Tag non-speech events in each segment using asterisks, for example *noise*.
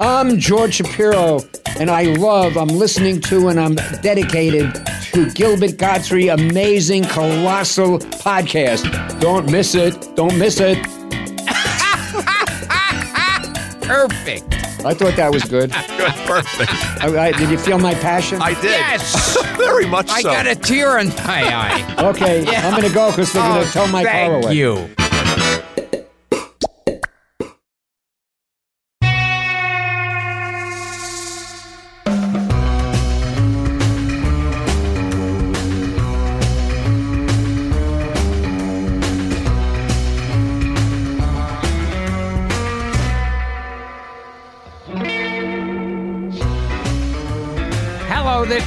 I'm George Shapiro, and I love, I'm listening to, and I'm dedicated to Gilbert Gottfried Amazing Colossal Podcast. Don't miss it. Don't miss it. *laughs* Perfect. I thought that was good. *laughs* Good, perfect. I- I- did you feel my passion? I did. Yes. *laughs* Very much I so. got a tear in my eye. okay, I'm going to go because they're going Oh, to tow my car thank away. you.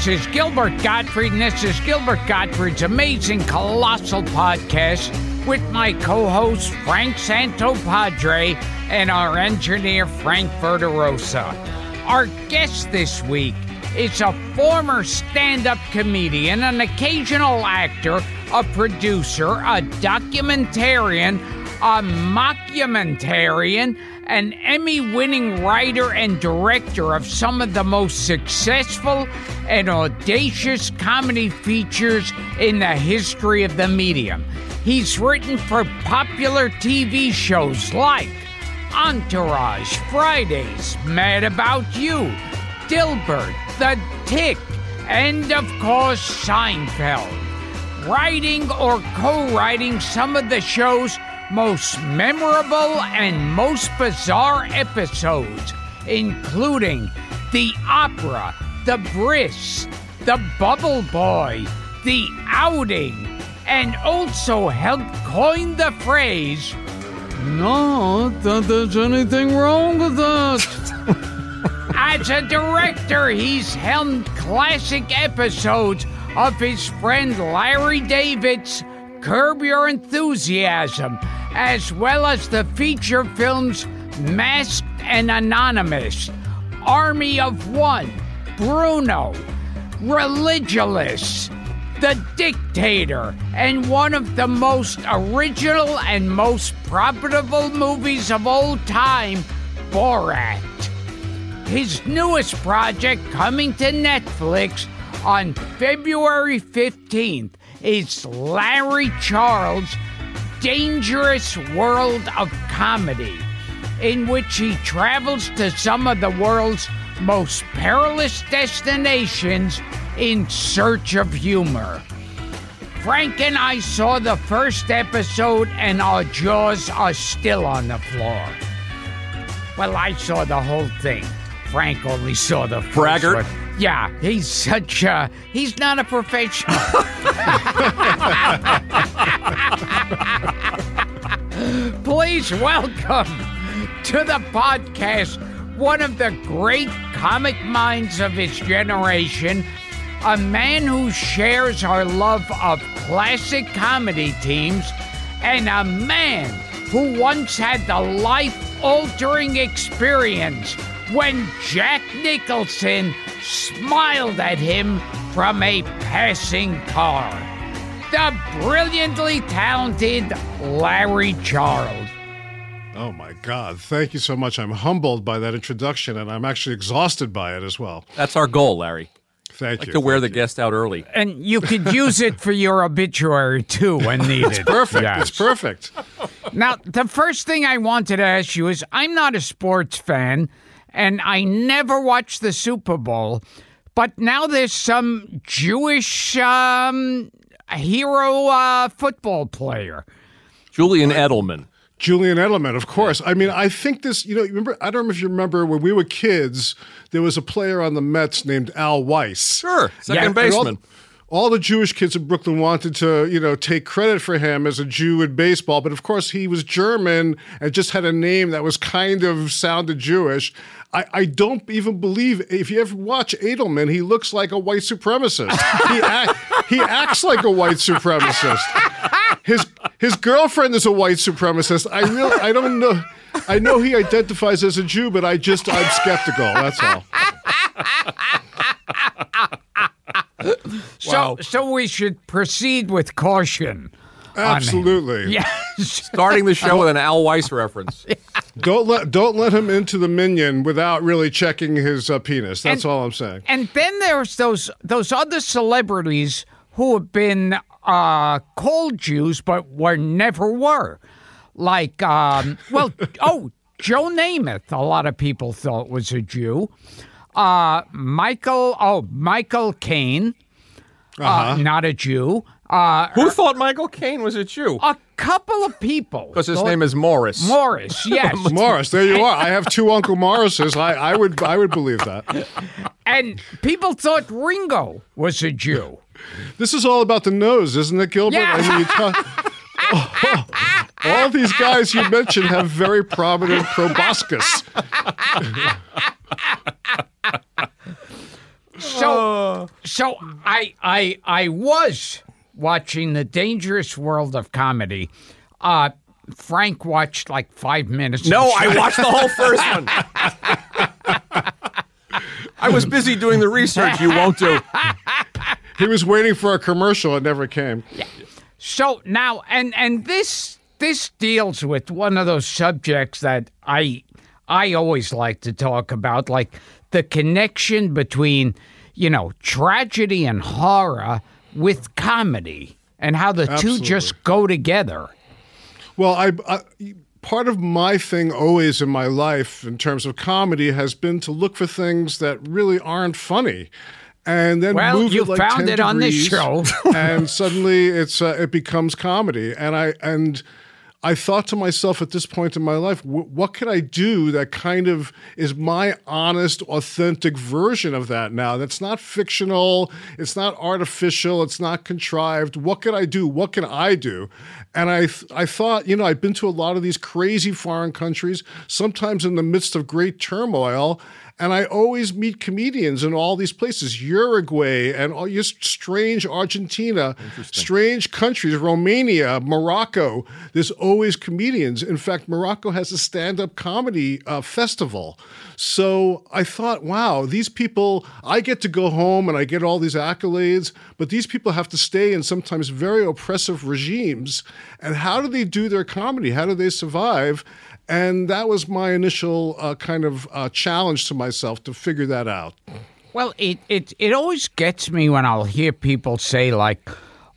This is Gilbert Gottfried, and this is Gilbert Gottfried's amazing colossal podcast with my co-host Frank Santopadre and our engineer Frank Verderosa. Our guest this week is a former stand-up comedian, an occasional actor, a producer, a documentarian, a mockumentarian, an Emmy winning writer and director of some of the most successful and audacious comedy features in the history of the medium. He's written for popular TV shows like Entourage, Fridays, Mad About You, Dilbert, The Tick, and of course Seinfeld writing or co writing some of the show's most memorable and most bizarre episodes, including The Opera, The Bris, The Bubble Boy, The Outing, and also helped coin the phrase, Not that there's anything wrong with that. *laughs* As a director, he's helmed classic episodes of his friend Larry David's Curb Your Enthusiasm, as well as the feature films Masked and Anonymous, Army of One, Bruno, Religulous, The Dictator, and one of the most original and most profitable movies of all time, Borat. His newest project coming to Netflix on February 15th is Larry Charles' Dangerous World of Comedy, in which he travels to some of the world's most perilous destinations in search of humor. Frank and I saw the first episode, and our jaws are still on the floor. Well, I saw the whole thing. Frank only saw the first Braggart. one. Yeah, he's such a. He's not a professional. *laughs* *laughs* *laughs* Please welcome to the podcast one of the great comic minds of his generation, a man who shares our love of classic comedy teams, and a man who once had the life altering experience when Jack Nicholson smiled at him from a passing car. The brilliantly talented Larry Charles. Oh my God. Thank you so much. I'm humbled by that introduction and I'm actually exhausted by it as well. That's our goal, Larry. Thank Like you. to wear the you. guest out early. And you could use it for your obituary too when needed. *laughs* Perfect. Yes. It's perfect. Now, the first thing I wanted to ask you is I'm not a sports fan and I never watched the Super Bowl, but now there's some Jewish um, hero uh, football player. Julian Edelman. Julian Edelman, of course. I mean, I think this, you know, remember, I don't know if you remember when we were kids, there was a player on the Mets named Al Weiss. Sure. Second Yeah, baseman. And all the Jewish kids in Brooklyn wanted to, you know, take credit for him as a Jew in baseball, but of course he was German and just had a name that was kind of sounded Jewish. I, I don't even believe if you ever watch Edelman, he looks like a white supremacist. he, act, he acts like a white supremacist. His his girlfriend is a white supremacist. I really I don't know. I know he identifies as a Jew, but I just I'm skeptical. That's all. So, Wow. so we should proceed with caution. Absolutely. *laughs* Yes. Starting the show with an Al Weiss reference. *laughs* Don't let don't let him into the minyan without really checking his uh, penis. That's And- all I'm saying. And then there's those those other celebrities who have been uh, called Jews but were never were, like um, well, *laughs* oh, Joe Namath. A lot of people thought was a Jew. Uh, Michael, oh, Michael Caine, uh, not a Jew. Uh, Who thought Michael Caine was a Jew? a couple of people. Because his name is Morris. Morris. *laughs* Yes, Morris, there you are. I have two Uncle Morrises. I, I would I would beve that. and people thought Ringo was a Jew. This is all about the nose, isn't it, Gilbert? Yeah. I mean, you talk, *laughs* all these guys you mentioned have very prominent proboscis. So, so I, I, I was watching the Dangerous World of Comedy. Uh, Frank watched like five minutes. No, I watched the whole first one. *laughs* I was busy doing the research you won't do. He was waiting for a commercial. It never came. So now, and and this this deals with one of those subjects that I I always like to talk about, like the connection between you know tragedy and horror with comedy, and how the Absolutely. two just go together. Well, I, I part of my thing always in my life in terms of comedy has been to look for things that really aren't funny. And then Well, move you it like found 10 it on this show. *laughs* and suddenly it's uh, it becomes comedy. And I and I thought to myself at this point in my life, wh- what could I do that kind of is my honest, authentic version of that now? That's not fictional, it's not artificial, it's not contrived. What could I do? What can I do? And I, I thought, you know, I've been to a lot of these crazy foreign countries, sometimes in the midst of great turmoil. And I always meet comedians in all these places, Uruguay and all your strange Argentina, strange countries, Romania, Morocco. There's always comedians. In fact, Morocco has a stand up comedy uh, festival. So I thought, wow, these people, I get to go home and I get all these accolades, but these people have to stay in sometimes very oppressive regimes. And how do they do their comedy? How do they survive? And that was my initial uh, kind of uh, challenge to myself to figure that out. Well, it, it it always gets me when I'll hear people say like,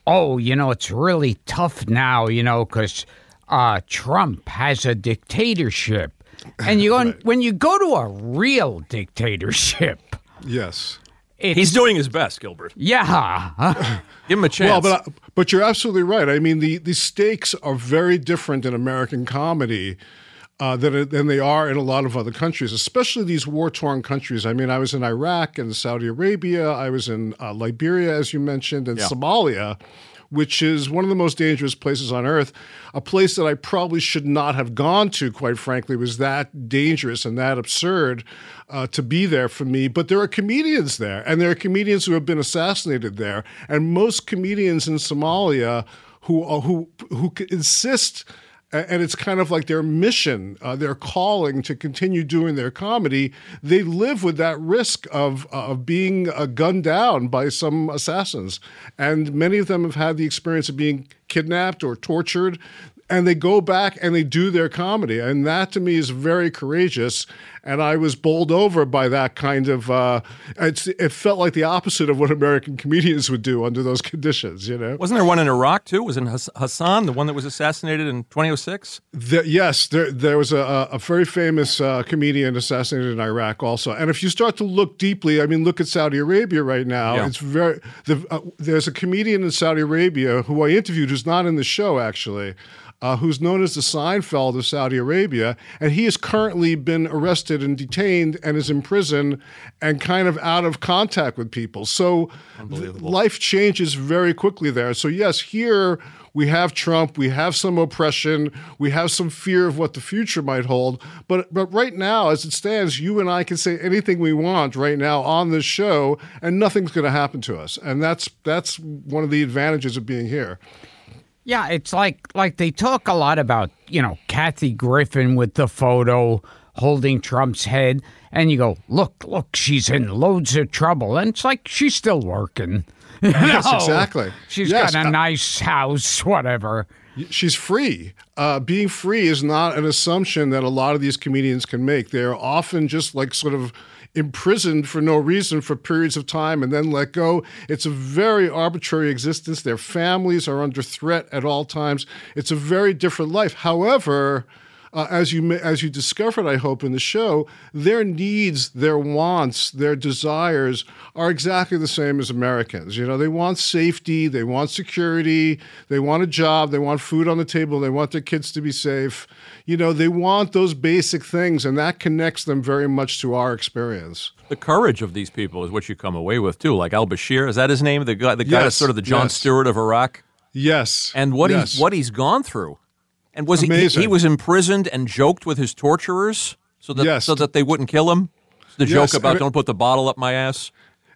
"Oh, you know, it's really tough now, you know, because uh, Trump has a dictatorship," and you go *laughs* when you go to a real dictatorship, Yes. it's, He's doing his best, Gilbert. yeah, *laughs* Give him a chance. Well, but but you're absolutely right. I mean, the the stakes are very different in American comedy uh, than than they are in a lot of other countries, especially these war torn countries. I mean, I was in Iraq and Saudi Arabia. I was in uh, Liberia, as you mentioned, and Somalia. Which is one of the most dangerous places on earth. A place that I probably should not have gone to, quite frankly, was that dangerous and that absurd uh, to be there for me. But there are comedians there, and there are comedians who have been assassinated there. And most comedians in Somalia who uh, who who insist and it's kind of like their mission, uh, their calling to continue doing their comedy. They live with that risk of of being uh, gunned down by some assassins, and many of them have had the experience of being kidnapped or tortured. And they go back and they do their comedy, and that to me is very courageous. And I was bowled over by that kind of. Uh, it's, it felt like the opposite of what American comedians would do under those conditions. You know. Wasn't there one in Iraq, too? Was Hass- Hassan, the one that was assassinated in 2006? The, yes, there, there was a, a a very famous uh, comedian assassinated in Iraq also. And if you start to look deeply, I mean, look at Saudi Arabia right now. Yeah. It's very the, uh, there's a comedian in Saudi Arabia who I interviewed who's not in the show actually. Uh, who's known as the Seinfeld of Saudi Arabia, and he has currently been arrested and detained and is in prison and kind of out of contact with people. So life changes very quickly there. So yes, here we have Trump, we have some oppression, we have some fear of what the future might hold. But but right now, as it stands, you and I can say anything we want right now on this show, and nothing's going to happen to us. And that's that's one of the advantages of being here. Yeah, it's like like they talk a lot about, you know, Kathy Griffin with the photo holding Trump's head and you go, "Look, look, she's in loads of trouble." And it's like she's still working. *laughs* You Yes, know? exactly. She's Yes, got a uh, nice house, *laughs* whatever. She's free. Uh, being free is not an assumption that a lot of these comedians can make. They're often just like sort of imprisoned for no reason for periods of time and then let go. It's a very arbitrary existence. Their families are under threat at all times. It's a very different life. However, uh, as you as you discovered, I hope in the show, their needs, their wants, their desires are exactly the same as Americans. You know, they want safety, they want security, they want a job, they want food on the table, they want their kids to be safe. You know, they want those basic things, and that connects them very much to our experience. The courage of these people is what you come away with too. Like Al Bashir, is that his name? The guy, the guy Yes, that's sort of the Jon yes. Stewart of Iraq, Yes, and what yes. he's what he's gone through, and was he, he he was imprisoned and joked with his torturers so that Yes. so that they wouldn't kill him. The Yes, joke about it- don't put the bottle up my ass.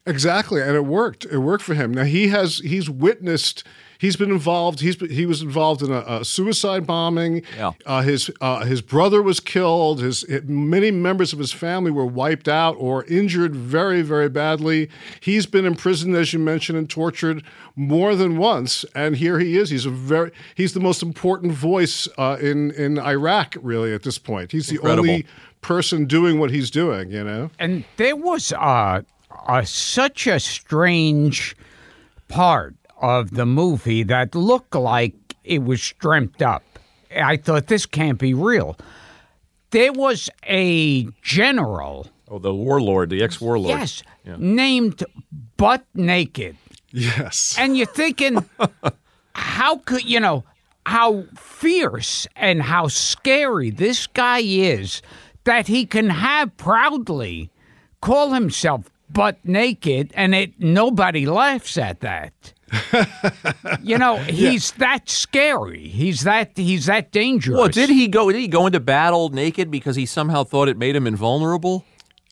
Exactly, and it worked. It worked for him. Now he has he's witnessed. He's been involved. He's he was involved in a, a suicide bombing. Yeah. Uh, his uh, his brother was killed. His many members of his family were wiped out or injured very very badly. He's been imprisoned, as you mentioned, and tortured more than once. And here he is. He's a very he's the most important voice uh, in in Iraq really at this point. He's the only person doing what he's doing. You know. And there was uh, uh, such a strange part of the movie that looked like it was dreamt up. I thought this can't be real. There was a general, Oh, the warlord, the ex warlord. yes, named Butt Naked. Yes. And you're thinking, *laughs* how could, you know, how fierce and how scary this guy is that he can have proudly call himself butt naked and it nobody laughs at that. You know, *laughs* he's that scary. He's that he's that dangerous. Well, did he go? Did he go into battle naked because he somehow thought it made him invulnerable?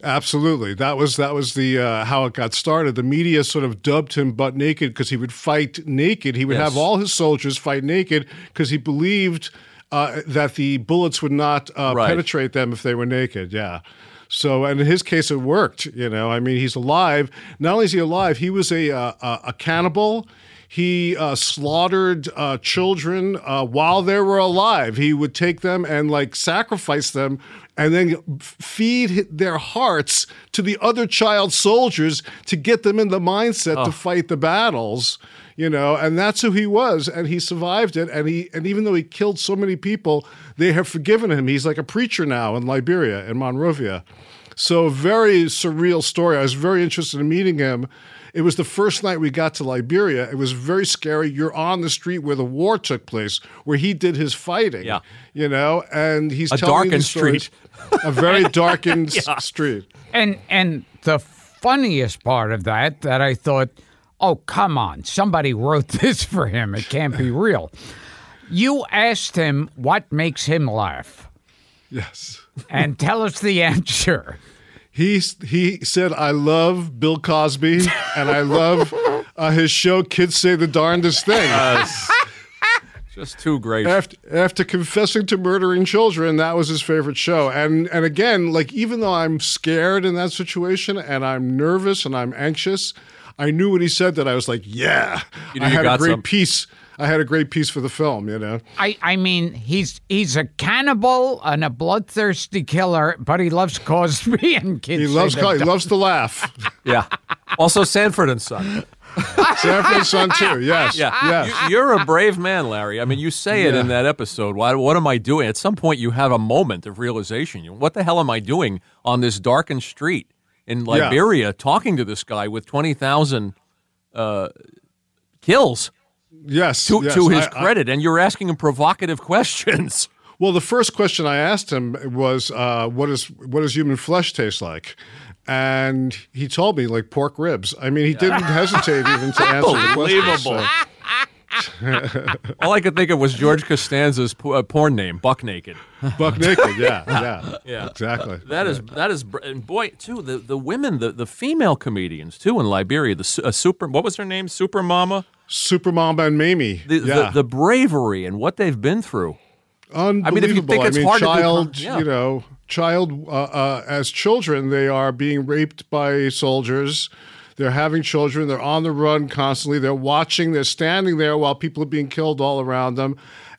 Absolutely, that was that was the uh, how it got started. The media sort of dubbed him butt naked because he would fight naked. He would Yes. have all his soldiers fight naked because he believed uh, that the bullets would not uh, Right. penetrate them if they were naked. Yeah. So, and in his case, it worked. You know, I mean, he's alive. Not only is he alive, he was a a, a cannibal. He uh, slaughtered uh, children uh, while they were alive. He would take them and like sacrifice them, and then feed their hearts to the other child soldiers to get them in the mindset to fight the battles. You know, and that's who he was, and he survived it. And he and even though he killed so many people, they have forgiven him. He's like a preacher now in Liberia, in Monrovia. So very surreal story. I was very interested in meeting him. It was the first night we got to Liberia. It was very scary. You're on the street where the war took place, where he did his fighting. Yeah. You know, and he's A telling me darkened stories- street. a very *laughs* darkened s- street. And and the funniest part of that that I thought, oh come on, somebody wrote *laughs* this for him. It can't be real. You asked him what makes him laugh, Yes. and tell us the answer. He he said, "I love Bill Cosby, and I love uh, his show. Kids say the darndest thing." Just too great. after after confessing to murdering children, that was his favorite show. And and again, like even though I'm scared in that situation and I'm nervous and I'm anxious, I knew when he said that I was like, yeah, You knew I you had a great some. piece. I had a great piece for the film, you know. I, I mean, he's he's a cannibal and a bloodthirsty killer, but he loves Cosby *laughs* and kids. He loves he loves to laugh. *laughs* yeah. Also, Sanford and Son. Sanford and son too. Yes. Yeah. Yes. You, are a brave man, Larry. I mean, you say it in that episode. Why, what am I doing? At some point, you have a moment of realization. What the hell am I doing on this darkened street in Liberia talking to this guy with 20,000 uh, kills? Yes, to, yes. to his I- I- credit, and you're asking him provocative *laughs* questions. Well, the first question I asked him was, uh, "What is what does human flesh taste like?" And he told me like pork ribs. I mean, he didn't *laughs* hesitate even to answer the question. Unbelievable. so- *laughs* All I could think of was George Costanza's uh, porn name, Buck Naked. buck naked, yeah, *laughs* yeah, Yeah. exactly. That is that is and boy too the, the women the, the female comedians too in Liberia the uh, super what was her name Super Mama Super Mama and Mamie. the, yeah. the the bravery and what they've been through Unbelievable. I mean, if you think it's hard to do child, com- yeah. you know, child uh, uh, as children, they are being raped by soldiers. They're having children. They're on the run constantly. They're watching. They're standing there while people are being killed all around them.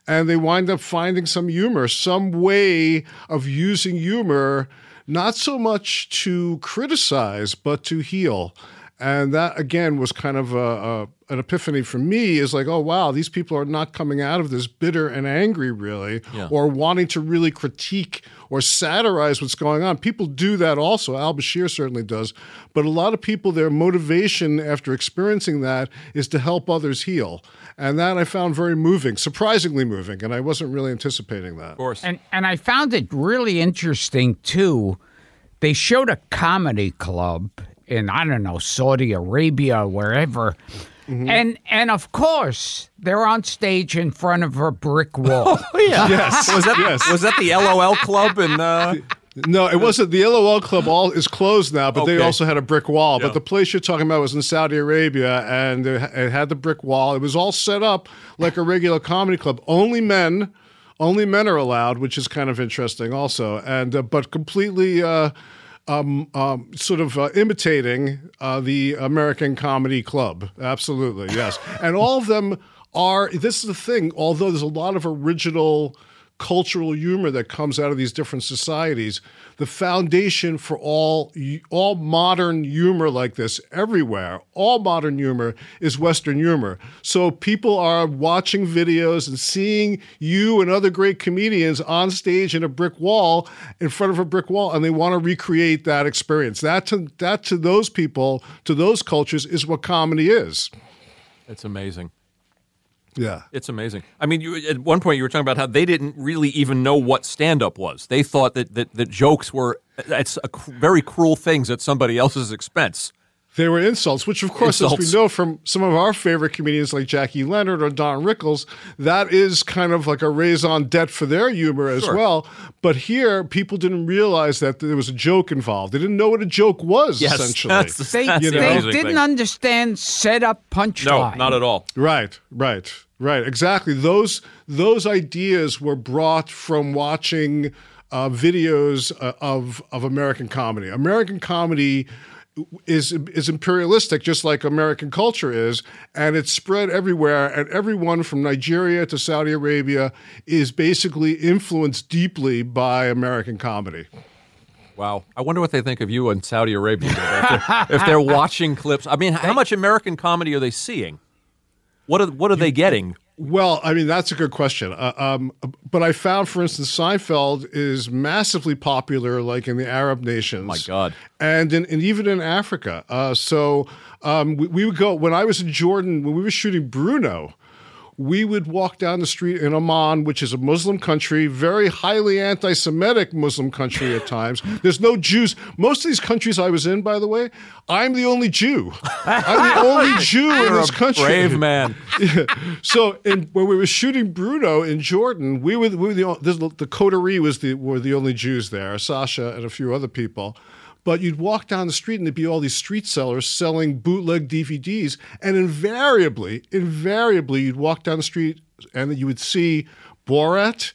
And they wind up finding some humor, some way of using humor, not so much to criticize, but to heal. And that again was kind of a, a, an epiphany for me. Is like, oh wow, these people are not coming out of this bitter and angry, really, or wanting to really critique or satirize what's going on. People do that also. Al Bashir certainly does, but a lot of people, their motivation after experiencing that is to help others heal, and that I found very moving, surprisingly moving, and I wasn't really anticipating that. of course And and I found it really interesting too. They showed a comedy club in I don't know Saudi Arabia, wherever, Mm-hmm. and and of course they're on stage in front of a brick wall. *laughs* oh yeah yes was that was that the LOL club and uh, No, it wasn't. The LOL Club all is closed now, but they also had a brick wall. Yeah. But the place you're talking about was in Saudi Arabia, and it it had the brick wall. It was all set up like a regular comedy club. Only men, only men are allowed, which is kind of interesting, also. And uh, but completely. Uh, um, um, sort of uh, imitating uh, the American Comedy Club. Absolutely, yes. and all of them are, this is the thing, although there's a lot of original cultural humor that comes out of these different societies, the foundation for all, all modern humor like this everywhere, all modern humor is Western humor. So people are watching videos and seeing you and other great comedians on stage in a brick wall, in front of a brick wall, and they want to recreate that experience. That to, that to those people, to those cultures, is what comedy is. it's amazing Yeah. It's amazing. I mean, you, at one point you were talking about how they didn't really even know what stand-up was. They thought that that, that jokes were it's cr- very cruel things at somebody else's expense. They were insults, which, of course, as we know from some of our favorite comedians like Jackie Leonard or Don Rickles, that is kind of like a raison d'etre for their humor as Sure. well. But here, people didn't realize that there was a joke involved. They didn't know what a joke was, Yes, essentially. that's the, They, that's the they didn't thing. understand setup No, punchline. not at all. Right, right, right. Exactly. Those those ideas were brought from watching uh, videos uh, of of American comedy. American comedy is is imperialistic, just like American culture is, and it's spread everywhere. And everyone from Nigeria to Saudi Arabia is basically influenced deeply by American comedy. Wow. I wonder what they think of you in Saudi Arabia if they're, if they're watching clips. I mean, how much American comedy are they seeing? What are what are they getting? Well, I mean that's a good question. Uh, um, but I found, for instance, Seinfeld is massively popular, like in the Arab nations. Oh my God. And in, and even in Africa. Uh, so um, we, we would go when I was in Jordan when we were shooting Bruno. We would walk down the street in Amman, which is a Muslim country, very highly anti Semitic Muslim country at times. *laughs* There's no Jews. Most of these countries I was in, by the way, I'm the only Jew. I'm the only *laughs* Jew in this a country. brave man. *laughs* So, in, when we were shooting Bruno in Jordan, we were, we were the this, the coterie was the were the only Jews there, Sacha and a few other people. But you'd walk down the street and there'd be all these street sellers selling bootleg DVDs, and invariably, invariably, you'd walk down the street and you would see Borat,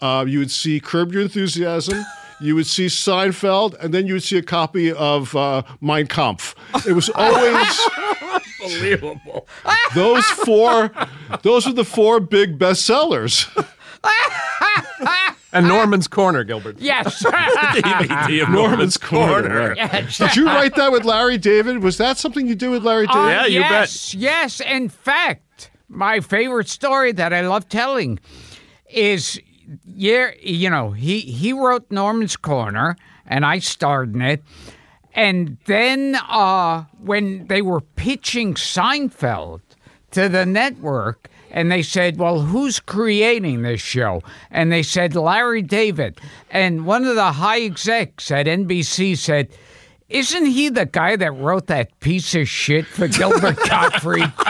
uh, you would see Curb Your Enthusiasm. *laughs* You would see Seinfeld, and then you would see a copy of uh, Mein Kampf. It was always *laughs* Unbelievable. those four those are the four big bestsellers *laughs* *laughs* And Norman's Corner, Gilbert. *laughs* Yes. *laughs* DVD of norman's corner, right. yes. did you write that with larry david was that something you do with larry david Uh, Yeah, you bet. yes, Yes, in fact, my favorite story that I love telling is yeah, you know, he he wrote Norman's Corner and I starred in it. And then uh when they were pitching Seinfeld to the network and they said, Well, who's creating this show? And they said, Larry David. And one of the high execs at NBC said, isn't he the guy that wrote that piece of shit for *laughs* Gilbert Gottfried? *laughs*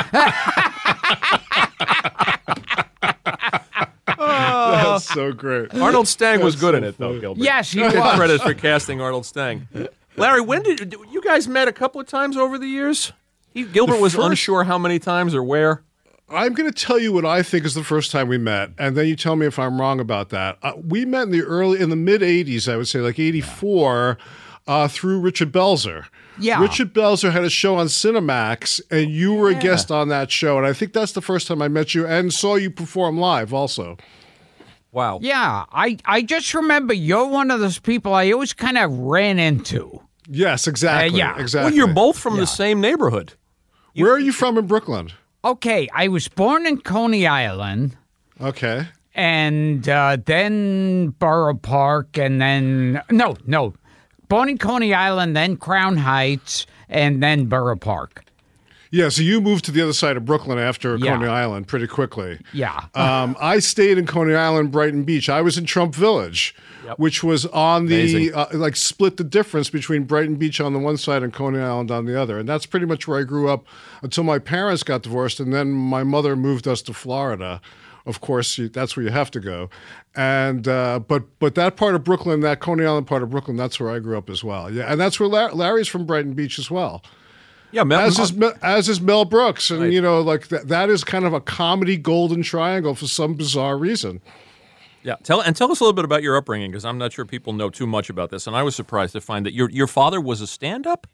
Oh. That's so great. Arnold Stang was good so in it, though. Gilbert. Yes, he Give was. credit for casting Arnold Stang. Larry, when did you guys met a couple of times over the years? He, Gilbert was first- unsure how many times or where. I'm going to tell you what I think is the first time we met, and then you tell me if I'm wrong about that. Uh, we met in the early, in the mid '80s, I would say, like '84, uh, through Richard Belzer. Yeah. Richard Belzer had a show on Cinemax, and you were a guest on that show, and I think that's the first time I met you and saw you perform live, also. Wow. yeah, I, I just remember you're one of those people I always kind of ran into. Yes, exactly. yeah. Exactly. Well, you're both from the same neighborhood. Where are you from in Brooklyn? Okay, I was born in Coney Island. Okay. and uh, then Borough Park, and then no, no, born in Coney Island, then Crown Heights, and then Borough Park. Yeah, so you moved to the other side of Brooklyn after Yeah. Coney Island pretty quickly. Yeah. Um, I stayed in Coney Island, Brighton Beach. I was in Trump Village, which was on the uh, like split the difference between Brighton Beach on the one side and Coney Island on the other, and that's pretty much where I grew up until my parents got divorced, and then my mother moved us to Florida. Of course, you, that's where you have to go, and uh, but but that part of Brooklyn, that Coney Island part of Brooklyn, that's where I grew up as well. Yeah, and that's where Lar- Larry's from, Brighton Beach as well Yeah, Mel, as is Mel- as is Mel Brooks, and Right. you know, like that, that is kind of a comedy golden triangle for some bizarre reason. Yeah. Tell and tell us a little bit about your upbringing because I'm not sure people know too much about this, and I was surprised to find that your your father was a stand-up.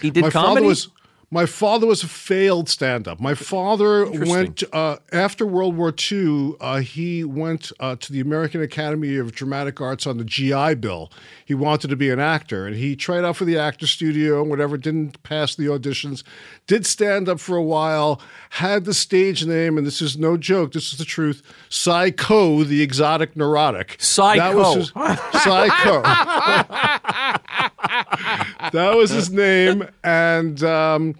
He did my comedy. father was my father was a failed stand-up. My father went uh, after World War II. Uh, he went uh, to the American Academy of Dramatic Arts on the GI Bill. He wanted to be an actor, and he tried out for the actor studio and whatever. Didn't pass the auditions. Did stand up for a while. Had the stage name, and this is no joke. This is the truth. Psycho, the exotic neurotic. Psycho. That was his, Psycho. *laughs* *laughs* that was his name, and um,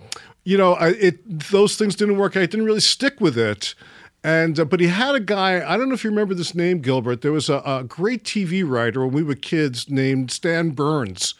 you know, I, it those things didn't work. I didn't really stick with it. And uh, but he had a guy. I don't know if you remember this name, Gilbert. There was a, a great TV writer when we were kids named Stan Burns,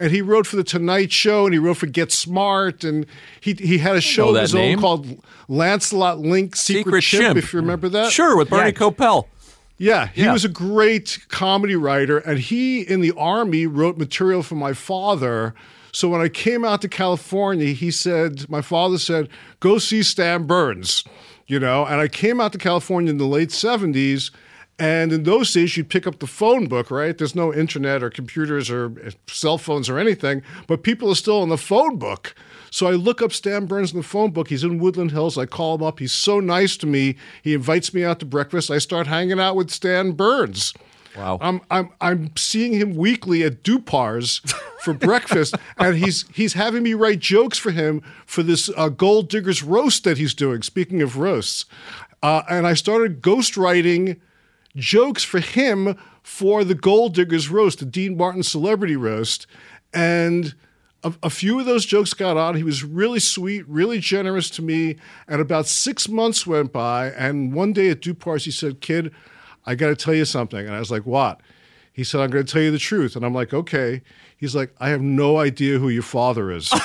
and he wrote for the Tonight Show and he wrote for Get Smart, and he he had a show of his name. own called Lancelot Link Secret, Secret. If you remember that, Sure, with Bernie Yeah. Kopell. Yeah, he Yeah. was a great comedy writer, and he in the army wrote material for my father. So when I came out to California, he said, my father said, "Go see Stan Burns," you know. And I came out to California in the late '70s, and in those days, you'd pick up the phone book, right? There's no internet or computers or uh, cell phones or anything, but people are still in the phone book. So I look up Stan Burns in the phone book. He's in Woodland Hills. I call him up. He's so nice to me. He invites me out to breakfast. I start hanging out with Stan Burns. Wow. I'm I'm I'm seeing him weekly at Dupar's for *laughs* breakfast, and he's he's having me write jokes for him for this uh, Gold Diggers roast that he's doing. Speaking of roasts, uh, and I started ghostwriting jokes for him for the Gold Diggers roast, the Dean Martin celebrity roast, and. A, a few of those jokes got on. He was really sweet, really generous to me. And about six months went by. And one day at Dupar's, he said, Kid, I got to tell you something. And I was like, What? He said, I'm going to tell you the truth. And I'm like, Okay. He's like, I have no idea who your father is. *laughs*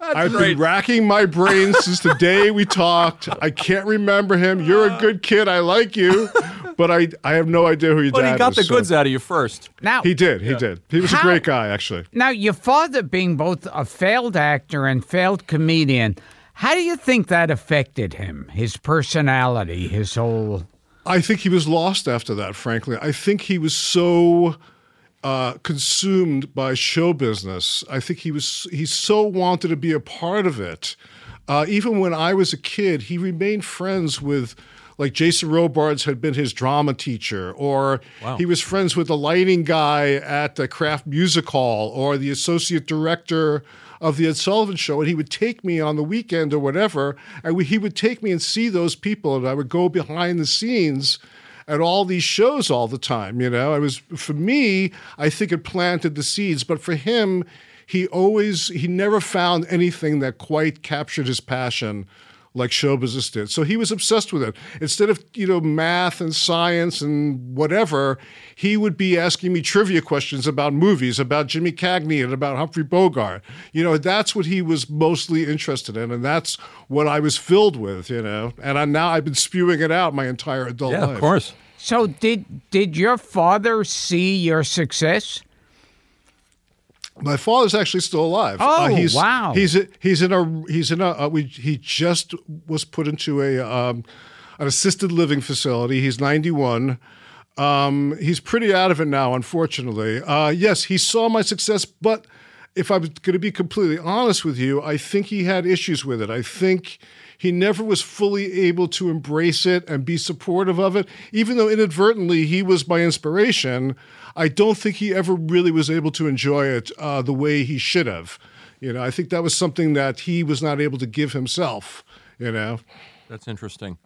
I've great. been racking my brain since the day we talked. I can't remember him. You're a good kid. I like you, but I I have no idea who your But dad he got is, the so- goods out of you first. Now, He did. He did. He was a How- great guy, actually. now your father being both a failed actor and failed comedian, how do you think that affected him? His personality, his whole. I think he was lost after that, frankly. I think he was so uh, consumed by show business. I think he was he so wanted to be a part of it. Uh, even when I was a kid, he remained friends with like Jason Robards had been his drama teacher, or he was friends with the lighting guy at the Kraft Music Hall, or the associate director of the Ed Sullivan Show, and he would take me on the weekend or whatever, and we, he would take me and see those people, and I would go behind the scenes at all these shows all the time. You know, it was for me. I think it planted the seeds, but for him, he always he never found anything that quite captured his passion like show business did. So he was obsessed with it. Instead of, you know, math and science and whatever, he would be asking me trivia questions about movies, about Jimmy Cagney and about Humphrey Bogart. You know, that's what he was mostly interested in. And that's what I was filled with, you know. And I, now I've been spewing it out my entire adult Yeah, life. of course. So did did your father see your success? My father's actually still alive. Oh, he's, wow. He's he's in a he's in a uh, we, he just was put into a um, an assisted living facility. He's 91. Um, he's pretty out of it now, unfortunately. Uh, yes, he saw my success, but if I'm going to be completely honest with you, I think he had issues with it. I think he never was fully able to embrace it and be supportive of it, even though inadvertently he was my inspiration. I don't think he ever really was able to enjoy it uh, the way he should have. You know, I think that was something that he was not able to give himself. You know, That's interesting.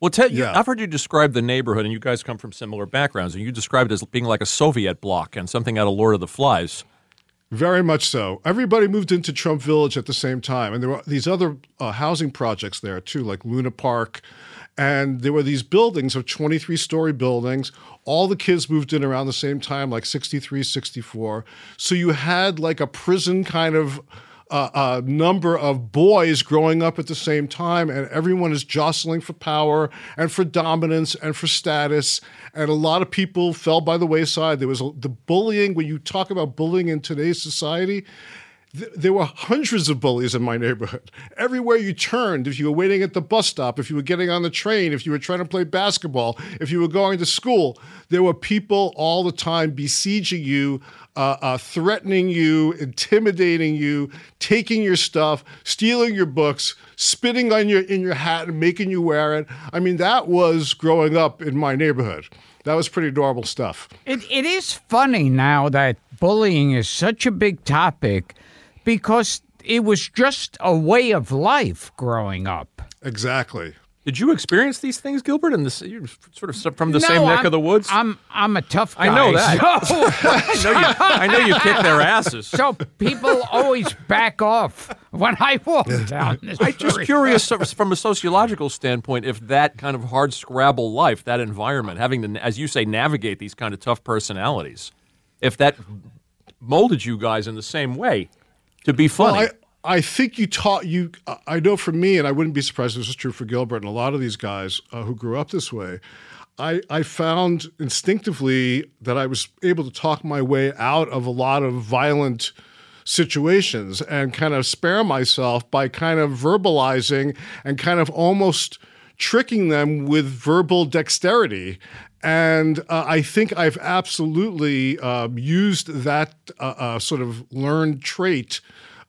Well, Ted, Yeah. I've heard you describe the neighborhood, and you guys come from similar backgrounds, and you described it as being like a Soviet bloc and something out of Lord of the Flies. Very much so. Everybody moved into Trump Village at the same time, and there were these other uh, housing projects there too, like Luna Park, and there were these buildings of 23 story buildings. All the kids moved in around the same time, like 63, 64. So you had like a prison kind of uh, uh, number of boys growing up at the same time, and everyone is jostling for power and for dominance and for status. And a lot of people fell by the wayside. There was a, the bullying. When you talk about bullying in today's society, th- there were hundreds of bullies in my neighborhood. Everywhere you turned, if you were waiting at the bus stop, if you were getting on the train, if you were trying to play basketball, if you were going to school, there were people all the time besieging you, uh, uh, threatening you, intimidating you, taking your stuff, stealing your books, spitting on your in your hat and making you wear it. I mean, that was growing up in my neighborhood. That was pretty normal stuff. It it is funny now that bullying is such a big topic because it was just a way of life growing up. Exactly. Did you experience these things, Gilbert? And this, you're sort of from the No, same neck I'm- of the woods. I'm I'm a tough guy. I know that. So, *laughs* I know you. I know you kick their asses. so people always back off when I walk down the I'm just curious from a sociological standpoint if that kind of hard scrabble life, that environment, having to, as you say, navigate these kind of tough personalities, if that molded you guys in the same way to be funny. Well, I, I think you taught you. I know for me, and I wouldn't be surprised if this is true for Gilbert and a lot of these guys uh, who grew up this way. I, I found instinctively that I was able to talk my way out of a lot of violent situations and kind of spare myself by kind of verbalizing and kind of almost tricking them with verbal dexterity. And uh, I think I've absolutely um, used that uh, uh, sort of learned trait.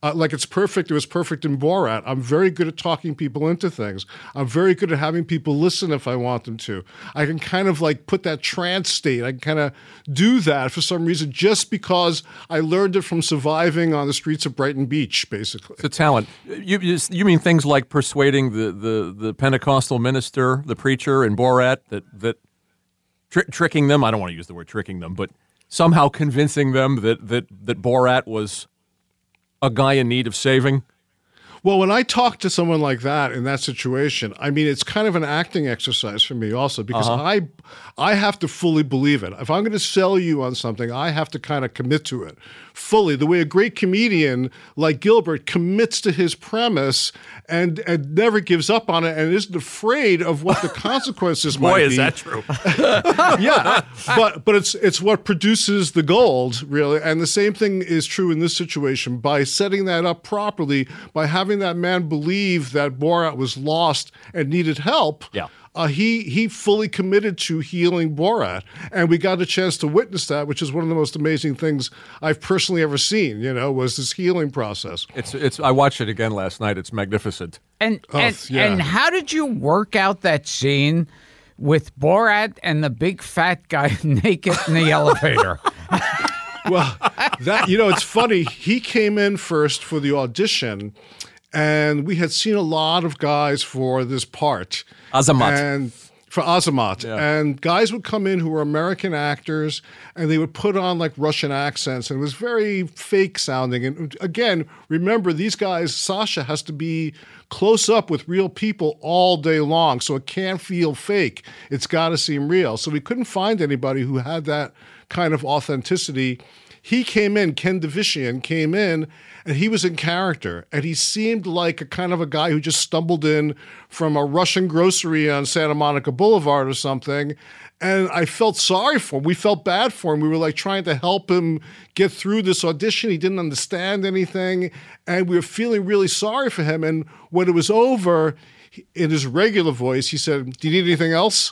Uh, like it's perfect. It was perfect in Borat. I'm very good at talking people into things. I'm very good at having people listen if I want them to. I can kind of like put that trance state. I can kind of do that for some reason just because I learned it from surviving on the streets of Brighton Beach, basically. the talent. You, you you mean things like persuading the, the, the Pentecostal minister, the preacher in Borat, that that tri- tricking them. I don't want to use the word tricking them, but somehow convincing them that that that Borat was a guy in need of saving. Well, when I talk to someone like that in that situation, I mean, it's kind of an acting exercise for me also because uh-huh. I, I have to fully believe it. If I'm going to sell you on something, I have to kind of commit to it fully. The way a great comedian like Gilbert commits to his premise and and never gives up on it and isn't afraid of what the *laughs* consequences might be. Boy, is that true! *laughs* yeah, but but it's it's what produces the gold, really. And the same thing is true in this situation. By setting that up properly, by having that man believe that Borat was lost and needed help, Yeah. Uh, he he fully committed to healing Borat, and we got a chance to witness that, which is one of the most amazing things I've personally ever seen. You know, was this healing process. It's it's. I watched it again last night. It's magnificent. And and, yeah. and how did you work out that scene with Borat and the big fat guy *laughs* naked in the elevator? well, that you know, it's funny. He came in first for the audition, and we had seen a lot of guys for this part. Azamat. And for Azamat. Yeah. And guys would come in who were American actors and they would put on like Russian accents and it was very fake sounding. And again, remember these guys, Sacha has to be close up with real people all day long. So it can't feel fake. It's got to seem real. So we couldn't find anybody who had that kind of authenticity. He came in, Ken Davitian came in, and he was in character. And he seemed like a kind of a guy who just stumbled in from a Russian grocery on Santa Monica Boulevard or something. And I felt sorry for him. We felt bad for him. We were like trying to help him get through this audition. He didn't understand anything. And we were feeling really sorry for him. And when it was over, in his regular voice, he said, Do you need anything else?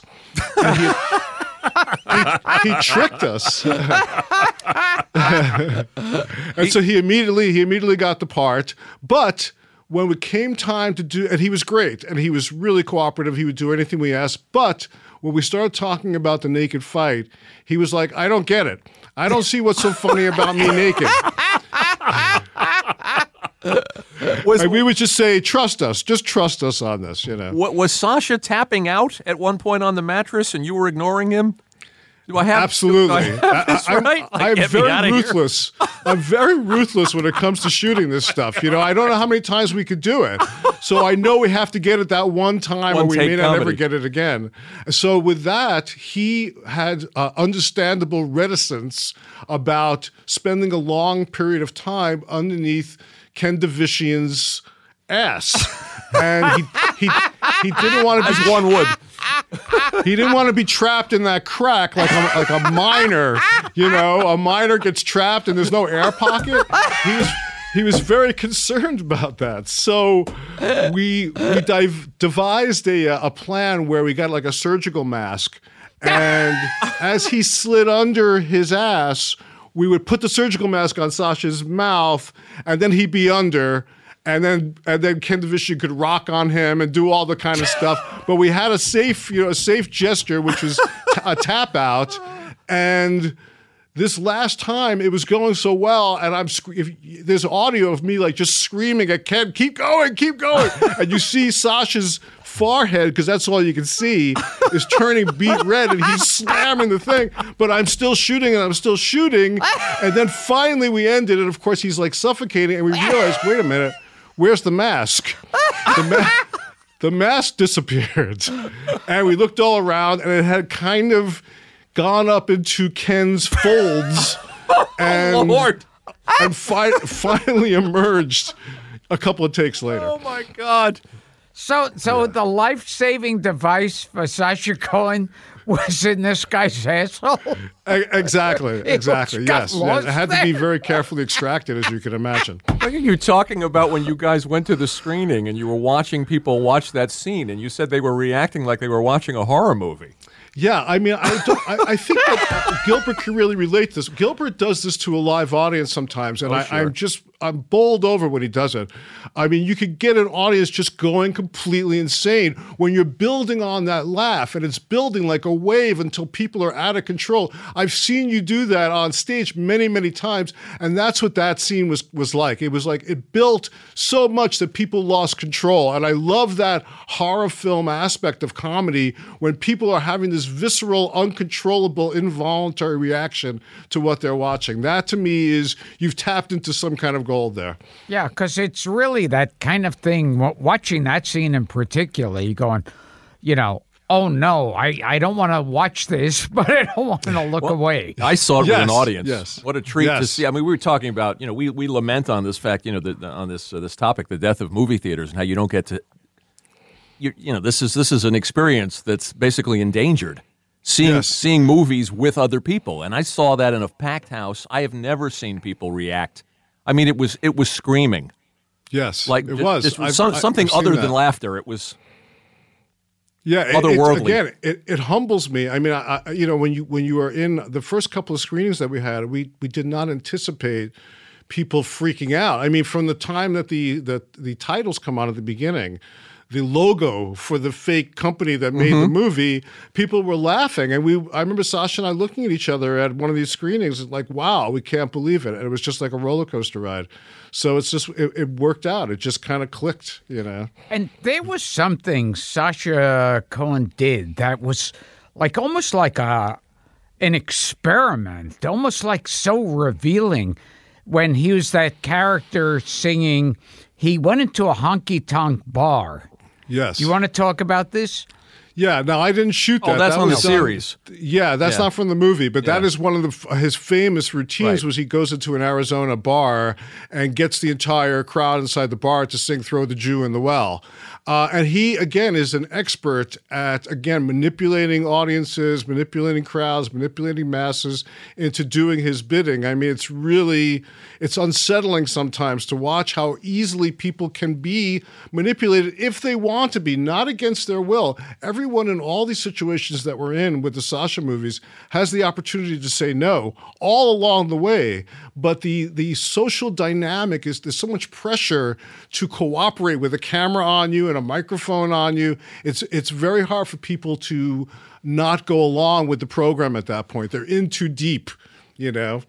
He, he tricked us. *laughs* and so he immediately he immediately got the part. But when it came time to do, and he was great, and he was really cooperative. He would do anything we asked. But when we started talking about the naked fight, he was like, "I don't get it. I don't see what's so funny about me naked." *laughs* Was, we would just say, "Trust us. Just trust us on this." You know. what, was Sacha tapping out at one point on the mattress and you were ignoring him? Do I have Absolutely. do I have I, am right? Like, get me very ruthless. I'm very ruthless when it comes to shooting this stuff. You know, I don't know how many times we could do it. So I know we have to get it that one time or we may not ever get it again. So with that, he had uh, understandable reticence about spending a long period of time underneath Ken Davitian's ass. And he, he, he didn't want to be As one would. he didn't want to be trapped in that crack like a, like a miner. You know, a miner gets trapped and there's no air pocket. He was he was very concerned about that. So we we div- devised a a plan where we got like a surgical mask, and as he slid under his ass, we would put the surgical mask on Sacha's mouth, and then he'd be under and then and then Ken Davitian could rock on him and do all the kind of *laughs* stuff. But we had a safe, you know, a safe gesture, which was t- a tap out, and. This last time it was going so well, and I'm sc- if there's audio of me like just screaming at Ken, "Keep going, keep going!" *laughs* and you see Sacha's forehead because that's all you can see is turning beet red, and he's slamming the thing. But I'm still shooting, and I'm still shooting, and then finally we ended, and of course he's like suffocating, and we realized, wait a minute, where's the mask? The, ma- the mask disappeared, and we looked all around, and it had kind of gone up into Ken's folds, *laughs* oh, and Oh, and fi- finally emerged a couple of takes later. Oh my God. So, so the life-saving device for Sacha Cohen was in this guy's asshole. Exactly, *laughs* exactly. Yes, yes. it had to be very carefully extracted, as you can imagine. *laughs* What are you talking about when you guys went to the screening and you were watching people watch that scene and you said they were reacting like they were watching a horror movie. Yeah, I mean, I don't. I, I think that Gilbert can really relate this. Gilbert does this to a live audience sometimes, and oh, I, sure. I'm just I'm bowled over when he does it. I mean, you could get an audience just going completely insane when you're building on that laugh, and it's building like a wave until people are out of control. I've seen you do that on stage many, many times, and that's what that scene was was like. It was like it built so much that people lost control, and I love that horror film aspect of comedy when people are having this visceral, uncontrollable, involuntary reaction to what they're watching. That to me is you've tapped into some kind of gold there. Yeah, because it's really that kind of thing. Watching that scene in particular, you going, you know, oh no, I, I don't want to watch this, *laughs* but I don't want to *laughs* look away. I saw it with an audience. yes. What a treat to see. I mean, we were talking about, you know, we, we lament on this fact, you know, the, on this uh, this topic, the death of movie theaters and how you don't get to you, you know, this is this is an experience that's basically endangered. Seeing Yes. seeing movies with other people. And I saw that in a packed house. I have never seen people react. I mean, it was it was screaming. Yes, Like it was I've- some, something I've other that. than laughter. It was Yeah, it- otherworldly. Again, it, it humbles me. I mean, I, I, you know, when you when you are in the first couple of screenings that we had, we we did not anticipate people freaking out. I mean, from the time that the the the titles come on at the beginning, the logo for the fake company that made Mm-hmm. the movie, people were laughing. And we, I remember Sacha and I looking at each other at one of these screenings, like, wow, we can't believe it. And it was just like a roller coaster ride. So it's just, it, it worked out. It just kind of clicked, you know? And there was something Sacha Cohen did that was like almost like a an experiment, almost like so revealing. When he was that character singing, he went into a honky tonk bar. Yes. You want to talk about this? Yeah, no, I didn't shoot oh, that. Oh, that's that on the was done- series. yeah, that's Yeah. not from the movie, but that Yeah. is one of the his famous routines. Right. Was he goes into an Arizona bar and gets the entire crowd inside the bar to sing "Throw the Jew in the Well," uh, and he again is an expert at again manipulating audiences, manipulating crowds, manipulating masses into doing his bidding. I mean, it's really it's unsettling sometimes to watch how easily people can be manipulated if they want to be, not against their will. Everyone in all these situations that we're in with the Sacha movies has the opportunity to say no all along the way. But the the social dynamic is there's so much pressure to cooperate with a camera on you and a microphone on you. It's it's very hard for people to not go along with the program at that point. They're in too deep, you know.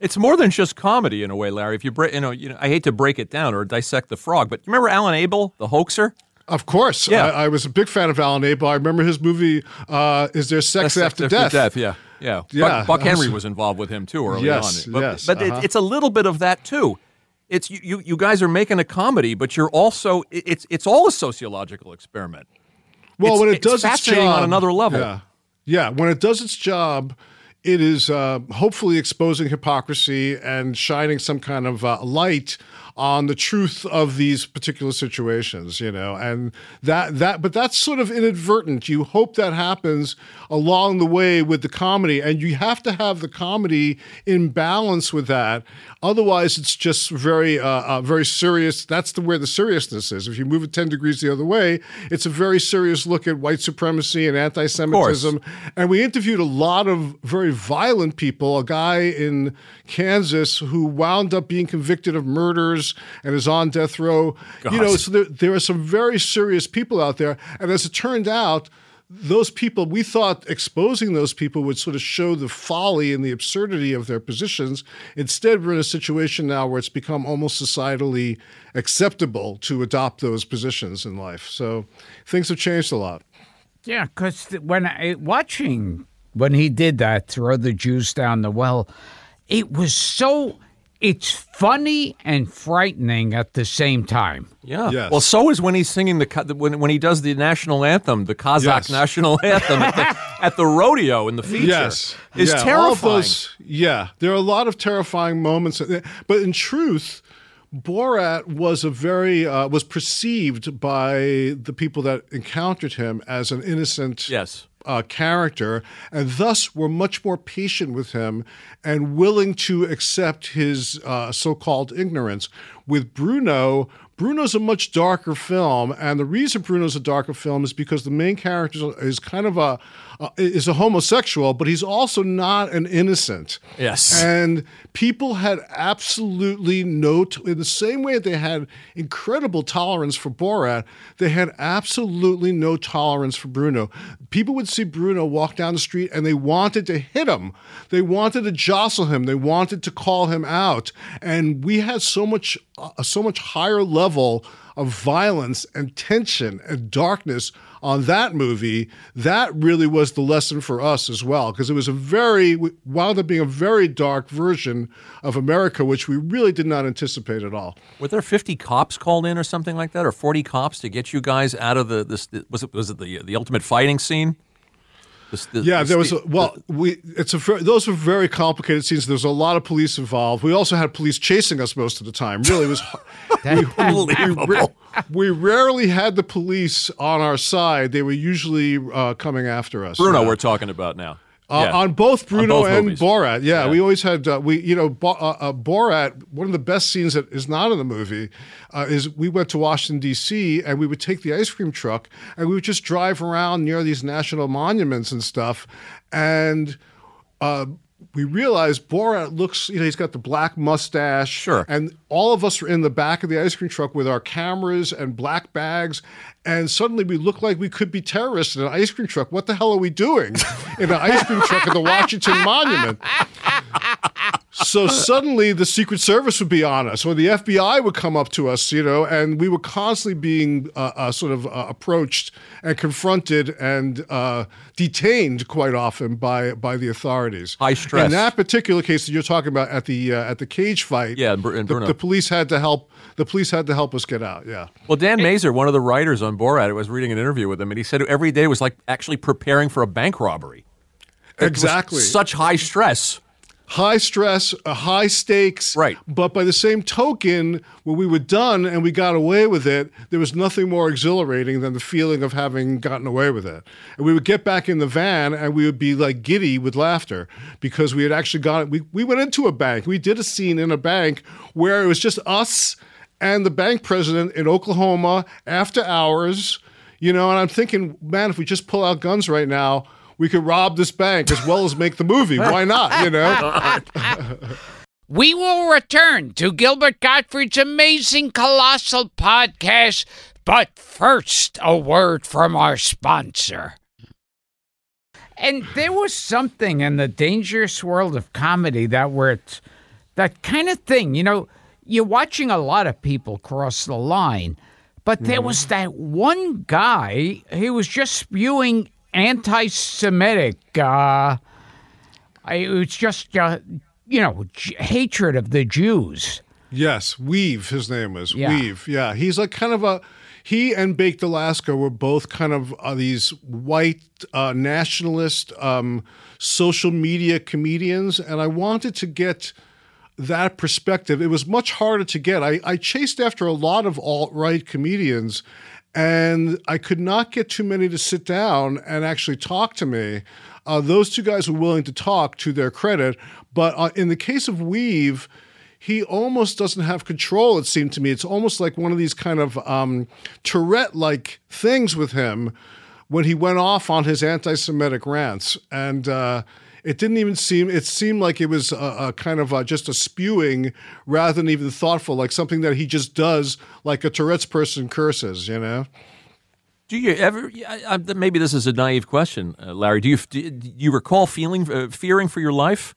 It's more than just comedy in a way, Larry. If you break, you know, you know, I hate to break it down or dissect the frog, but you remember Alan Abel, the hoaxer? Of course, Yeah. I, I was a big fan of Alan Abel. I remember his movie uh, "Is There Sex, Sex After, Death?" yeah, yeah. Yeah, Buck, Buck *laughs* Henry was involved with him too early Yes, on. But, yes, but uh-huh. it's a little bit of that too. It's you, you, you guys are making a comedy, but you're also it- it's it's all a sociological experiment. Well, It's- when it it's does its job on another level. yeah, yeah. When it does its job, it is uh, hopefully exposing hypocrisy and shining some kind of uh, light on the truth of these particular situations. You know, and that that, but that's sort of inadvertent. You hope that happens along the way with the comedy, and you have to have the comedy in balance with that. Otherwise, it's just very, uh, uh, very serious. That's the where the seriousness is. If you move it ten degrees the other way, it's a very serious look at white supremacy and anti-Semitism. And we interviewed a lot of very violent people. A guy in Kansas who wound up being convicted of murders and is on death row. You know, so there, there are some very serious people out there. And as it turned out those people, we thought exposing those people would sort of show the folly and the absurdity of their positions. Instead, we're in a situation now where it's become almost societally acceptable to adopt those positions in life. So things have changed a lot. Yeah, because when I watching when he did that, throw the Jews down the well, it was so. It's funny and frightening at the same time. Yeah. Yes. Well, so is when he's singing the when when he does the national anthem, the Kazakh Yes. national *laughs* anthem at the, at the rodeo in the feature. Yes, is yeah, terrifying. those- yeah, there are a lot of terrifying moments, but in truth, Borat was a very uh, was perceived by the people that encountered him as an innocent Yes. Uh, character, and thus were much more patient with him and willing to accept his uh, so-called ignorance. With Bruno, Bruno's a much darker film, and the reason Bruno's a darker film is because the main character is kind of a uh, is a homosexual, but he's also not an innocent. Yes. And people had absolutely no, t- in the same way they had incredible tolerance for Borat, they had absolutely no tolerance for Bruno. People would see Bruno walk down the street and they wanted to hit him. They wanted to jostle him. They wanted to call him out. And we had so much, uh, so much higher level of violence and tension and darkness on that movie, that really was the lesson for us as well, because it was a very, wound up being a very dark version of America, which we really did not anticipate at all. Were there 50 cops called in or something like that, or 40 cops to get you guys out of the this? Was it was it the the ultimate fighting scene? This- the- Yeah, this- there was a, the- well, we it's a ver- those were very complicated scenes. There was a lot of police involved. We also had police chasing us most of the time. Really, it was *laughs* we, we, we, Unbelievable. we rarely had the police on our side. They were usually uh, coming after us. Bruno, Yeah. we're talking about now. Uh, Yeah. On both Bruno both and movies. Borat, yeah, Yeah. we always had uh, we you know Bo- uh, uh, Borat. One of the best scenes that is not in the movie uh, is we went to Washington D.C. and we would take the ice cream truck and we would just drive around near these national monuments and stuff, and uh, we realized Borat looks, you know, he's got the black mustache. Sure. And all of us are in the back of the ice cream truck with our cameras and black bags. And suddenly we look like we could be terrorists in an ice cream truck. What the hell are we doing in an ice cream truck at the Washington Monument? So suddenly the Secret Service would be on us, or the FBI would come up to us, you know, and we were constantly being uh, uh, sort of uh, approached and confronted and uh, detained quite often by by the authorities. High stress. In that particular case that you're talking about at the uh, at the cage fight, Yeah, in Br- in the, the police had to help. The police had to help us get out. Yeah. Well, Dan Mazer, one of the writers on Borat, I was reading an interview with him, and he said every day was like actually preparing for a bank robbery. It was Exactly. such high stress. high stress, uh, high stakes. Right. But by the same token, when we were done and we got away with it, there was nothing more exhilarating than the feeling of having gotten away with it. And we would get back in the van and we would be like giddy with laughter because we had actually gone, we, we went into a bank. We did a scene in a bank where it was just us and the bank president in Oklahoma after hours. You know, and I'm thinking, man, if we just pull out guns right now, we could rob this bank as well as make the movie. Why not? You know? *laughs* We will return to Gilbert Gottfried's amazing colossal podcast, but first, a word from our sponsor. And there was something in the dangerous world of comedy that where it's that kind of thing, you know, you're watching a lot of people cross the line, but there was that one guy, he was just spewing anti Semitic, uh, it was just, uh, you know, j- hatred of the Jews. Yes, Weave, his name is. Yeah. Weave. Yeah, he's like kind of a. He and Baked Alaska were both kind of uh, these white uh, nationalist um, social media comedians, and I wanted to get that perspective. It was much harder to get. I, I chased after a lot of alt right comedians, and I could not get too many to sit down and actually talk to me. Uh, those two guys were willing to talk, to their credit, but uh, in the case of Weave he almost doesn't have control, it seemed to me. It's almost like one of these kind of um, Tourette like things with him when he went off on his anti Semitic rants. And uh, it didn't even seem, it seemed like it was a, a kind of a, just a spewing rather than even thoughtful, like something that he just does like a Tourette's person curses, you know? Do you ever? I- I- Maybe this is a naive question, uh, Larry. Do you do you recall feeling uh, fearing for your life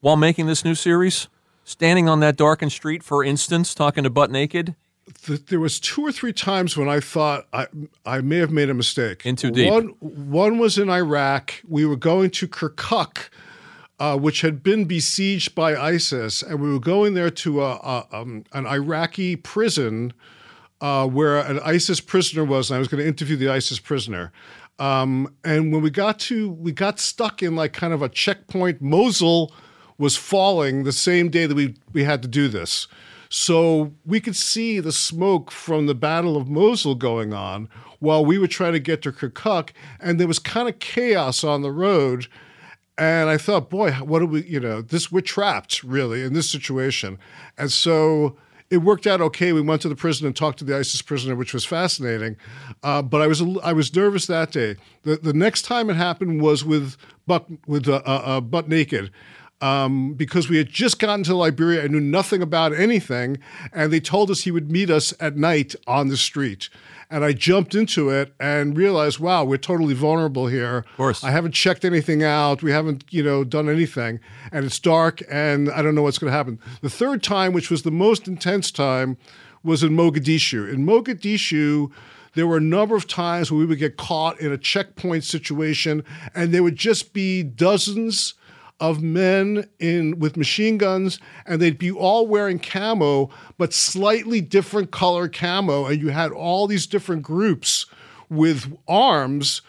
while making this new series? Standing on that darkened street, for instance, talking to butt naked. Th- there was two or three times when I thought I I may have made a mistake. In too deep. One one was in Iraq. We were going to Kirkuk, uh, which had been besieged by ISIS, and we were going there to a, a, um, an Iraqi prison uh, where an ISIS prisoner was, and I was going to interview the ISIS prisoner. Um, and when we got to, we got stuck in like kind of a checkpoint. Mosul was falling the same day that we we had to do this, so we could see the smoke from the Battle of Mosul going on while we were trying to get to Kirkuk, and there was kind of chaos on the road. And I thought, boy, what do we, you know, this, we're trapped really in this situation. And so it worked out okay. We went to the prison and talked to the ISIS prisoner, which was fascinating. Uh, but I was, I was nervous that day. The, the next time it happened was with Buck, with uh, uh, uh, Butt Naked. Um, because we had just gotten to Liberia, I knew nothing about anything, and they told us he would meet us at night on the street. And I jumped into it and realized, wow, we're totally vulnerable here. Of course. I haven't checked anything out. We haven't, you know, done anything. And it's dark and I don't know what's going to happen. The third time, which was the most intense time, was in Mogadishu. In Mogadishu, there were a number of times where we would get caught in a checkpoint situation and there would just be dozens of men in with machine guns and they'd be all wearing camo but slightly different color camo. And you had all these different groups with arms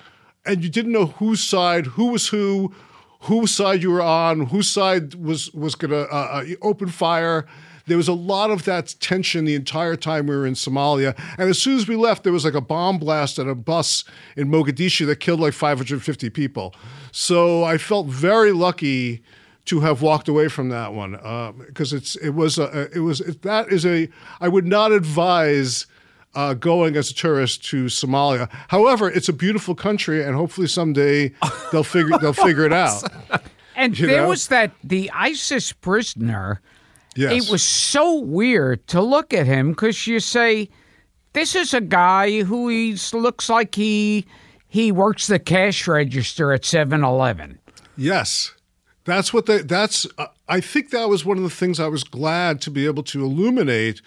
and you didn't know whose side who was who whose side you were on whose side was was to uh, uh, open fire there was a lot of that tension the entire time we were in Somalia. And as soon as we left, there was like a bomb blast at a bus in Mogadishu that killed like 550 people. So I felt very lucky to have walked away from that one because it's it was a, it was it, that is a I would not advise uh, going as a tourist to Somalia. However, it's a beautiful country, and hopefully someday they'll figure they'll figure it *laughs* out. And You there know? was that the ISIS prisoner. Yes. It was so weird to look at him because you say, this is a guy who he's looks like he he works the cash register at 7-Eleven. Yes, that's what they. That's. Uh, I think that was one of the things I was glad to be able to illuminate.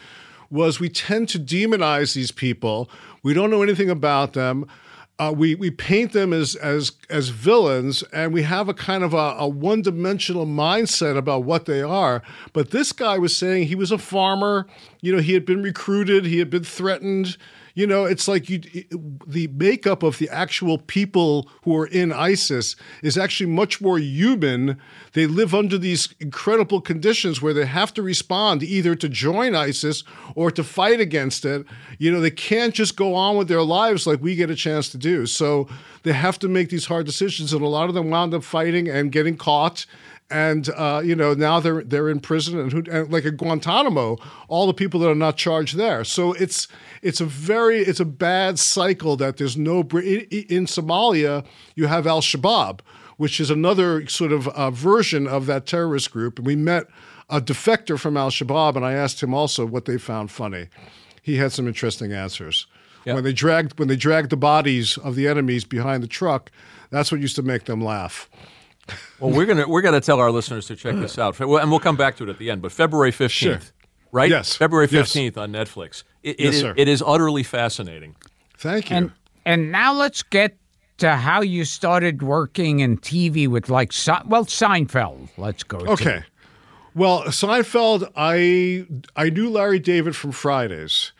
Was we tend to demonize these people. We don't know anything about them. Uh, we we paint them as as as villains, and we have a kind of a, a one dimensional mindset about what they are. But this guy was saying he was a farmer. You know, he had been recruited. He had been threatened. You know, it's like you, the makeup of the actual people who are in ISIS is actually much more human. They live under these incredible conditions where they have to respond either to join ISIS or to fight against it. You know, they can't just go on with their lives like we get a chance to do. So they have to make these hard decisions, and a lot of them wound up fighting and getting caught and uh, you know now they're they're in prison and, who, and like at Guantanamo, all the people that are not charged there. So it's it's a very it's a bad cycle that there's no in, in Somalia you have Al Shabaab, which is another sort of uh, version of that terrorist group. And we met a defector from Al Shabaab, and I asked him also what they found funny. He had some interesting answers. When they dragged when they dragged the bodies of the enemies behind the truck, that's what used to make them laugh. Well, we're gonna we're gonna tell our listeners to check this out, and we'll come back to it at the end. But February fifteenth. Right? Yes. February Yes. fifteenth on Netflix. It, it Yes, is- sir. it is utterly fascinating. Thank you. And and now let's get to how you started working in TV with like well Seinfeld. Let's go. to. Okay. Well, Seinfeld, I I knew Larry David from Fridays,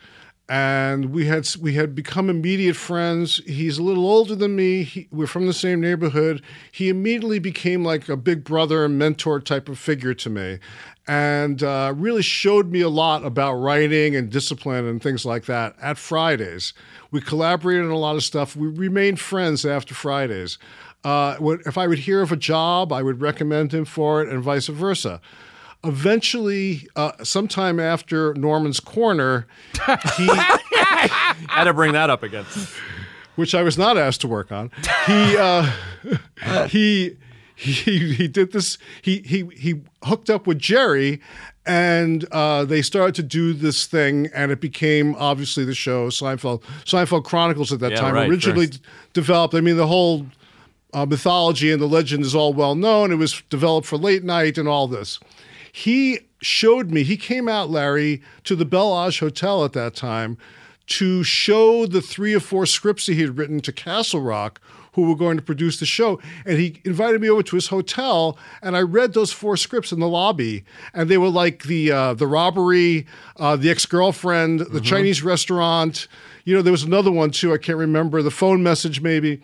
and we had we had become immediate friends. He's a little older than me. He, we're from the same neighborhood. He immediately became like a big brother and mentor type of figure to me, and uh, really showed me a lot about writing and discipline and things like that at Fridays. We collaborated on a lot of stuff. We remained friends after Fridays. Uh, if I would hear of a job, I would recommend him for it, and vice versa eventually, uh, sometime after Norman's Corner, he, *laughs* Had to bring that up again. which I was not asked to work on, he uh, *laughs* he he he did this. He he he hooked up with Jerry. And uh, they started to do this thing, and it became obviously the show Seinfeld. Seinfeld Chronicles at that Yeah, time right, originally d- developed. I mean, the whole uh, mythology and the legend is all well known. It was developed for late night and all this. He showed me, he came out, Larry, to the Bellage Hotel at that time to show the three or four scripts that he had written to Castle Rock, who were going to produce the show. And he invited me over to his hotel, and I read those four scripts in the lobby. And they were like the uh, the robbery, uh, the ex girlfriend, the Chinese restaurant. You know, there was another one too. I can't remember the phone message maybe.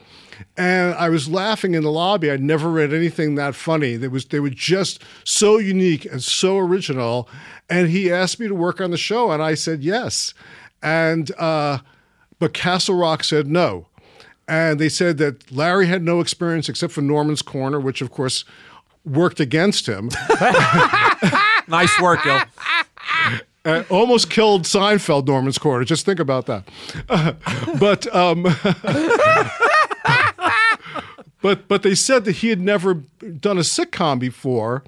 And I was laughing in the lobby. I'd never read anything that funny. They was they were just so unique and so original. And he asked me to work on the show, and I said yes. And uh, but Castle Rock said no. And they said that Larry had no experience except for Norman's Corner, which of course worked against him. *laughs* Nice work, Gil. Uh, almost killed Seinfeld, Norman's Corner. Just think about that. *laughs* but um, *laughs* but but they said that he had never done a sitcom before,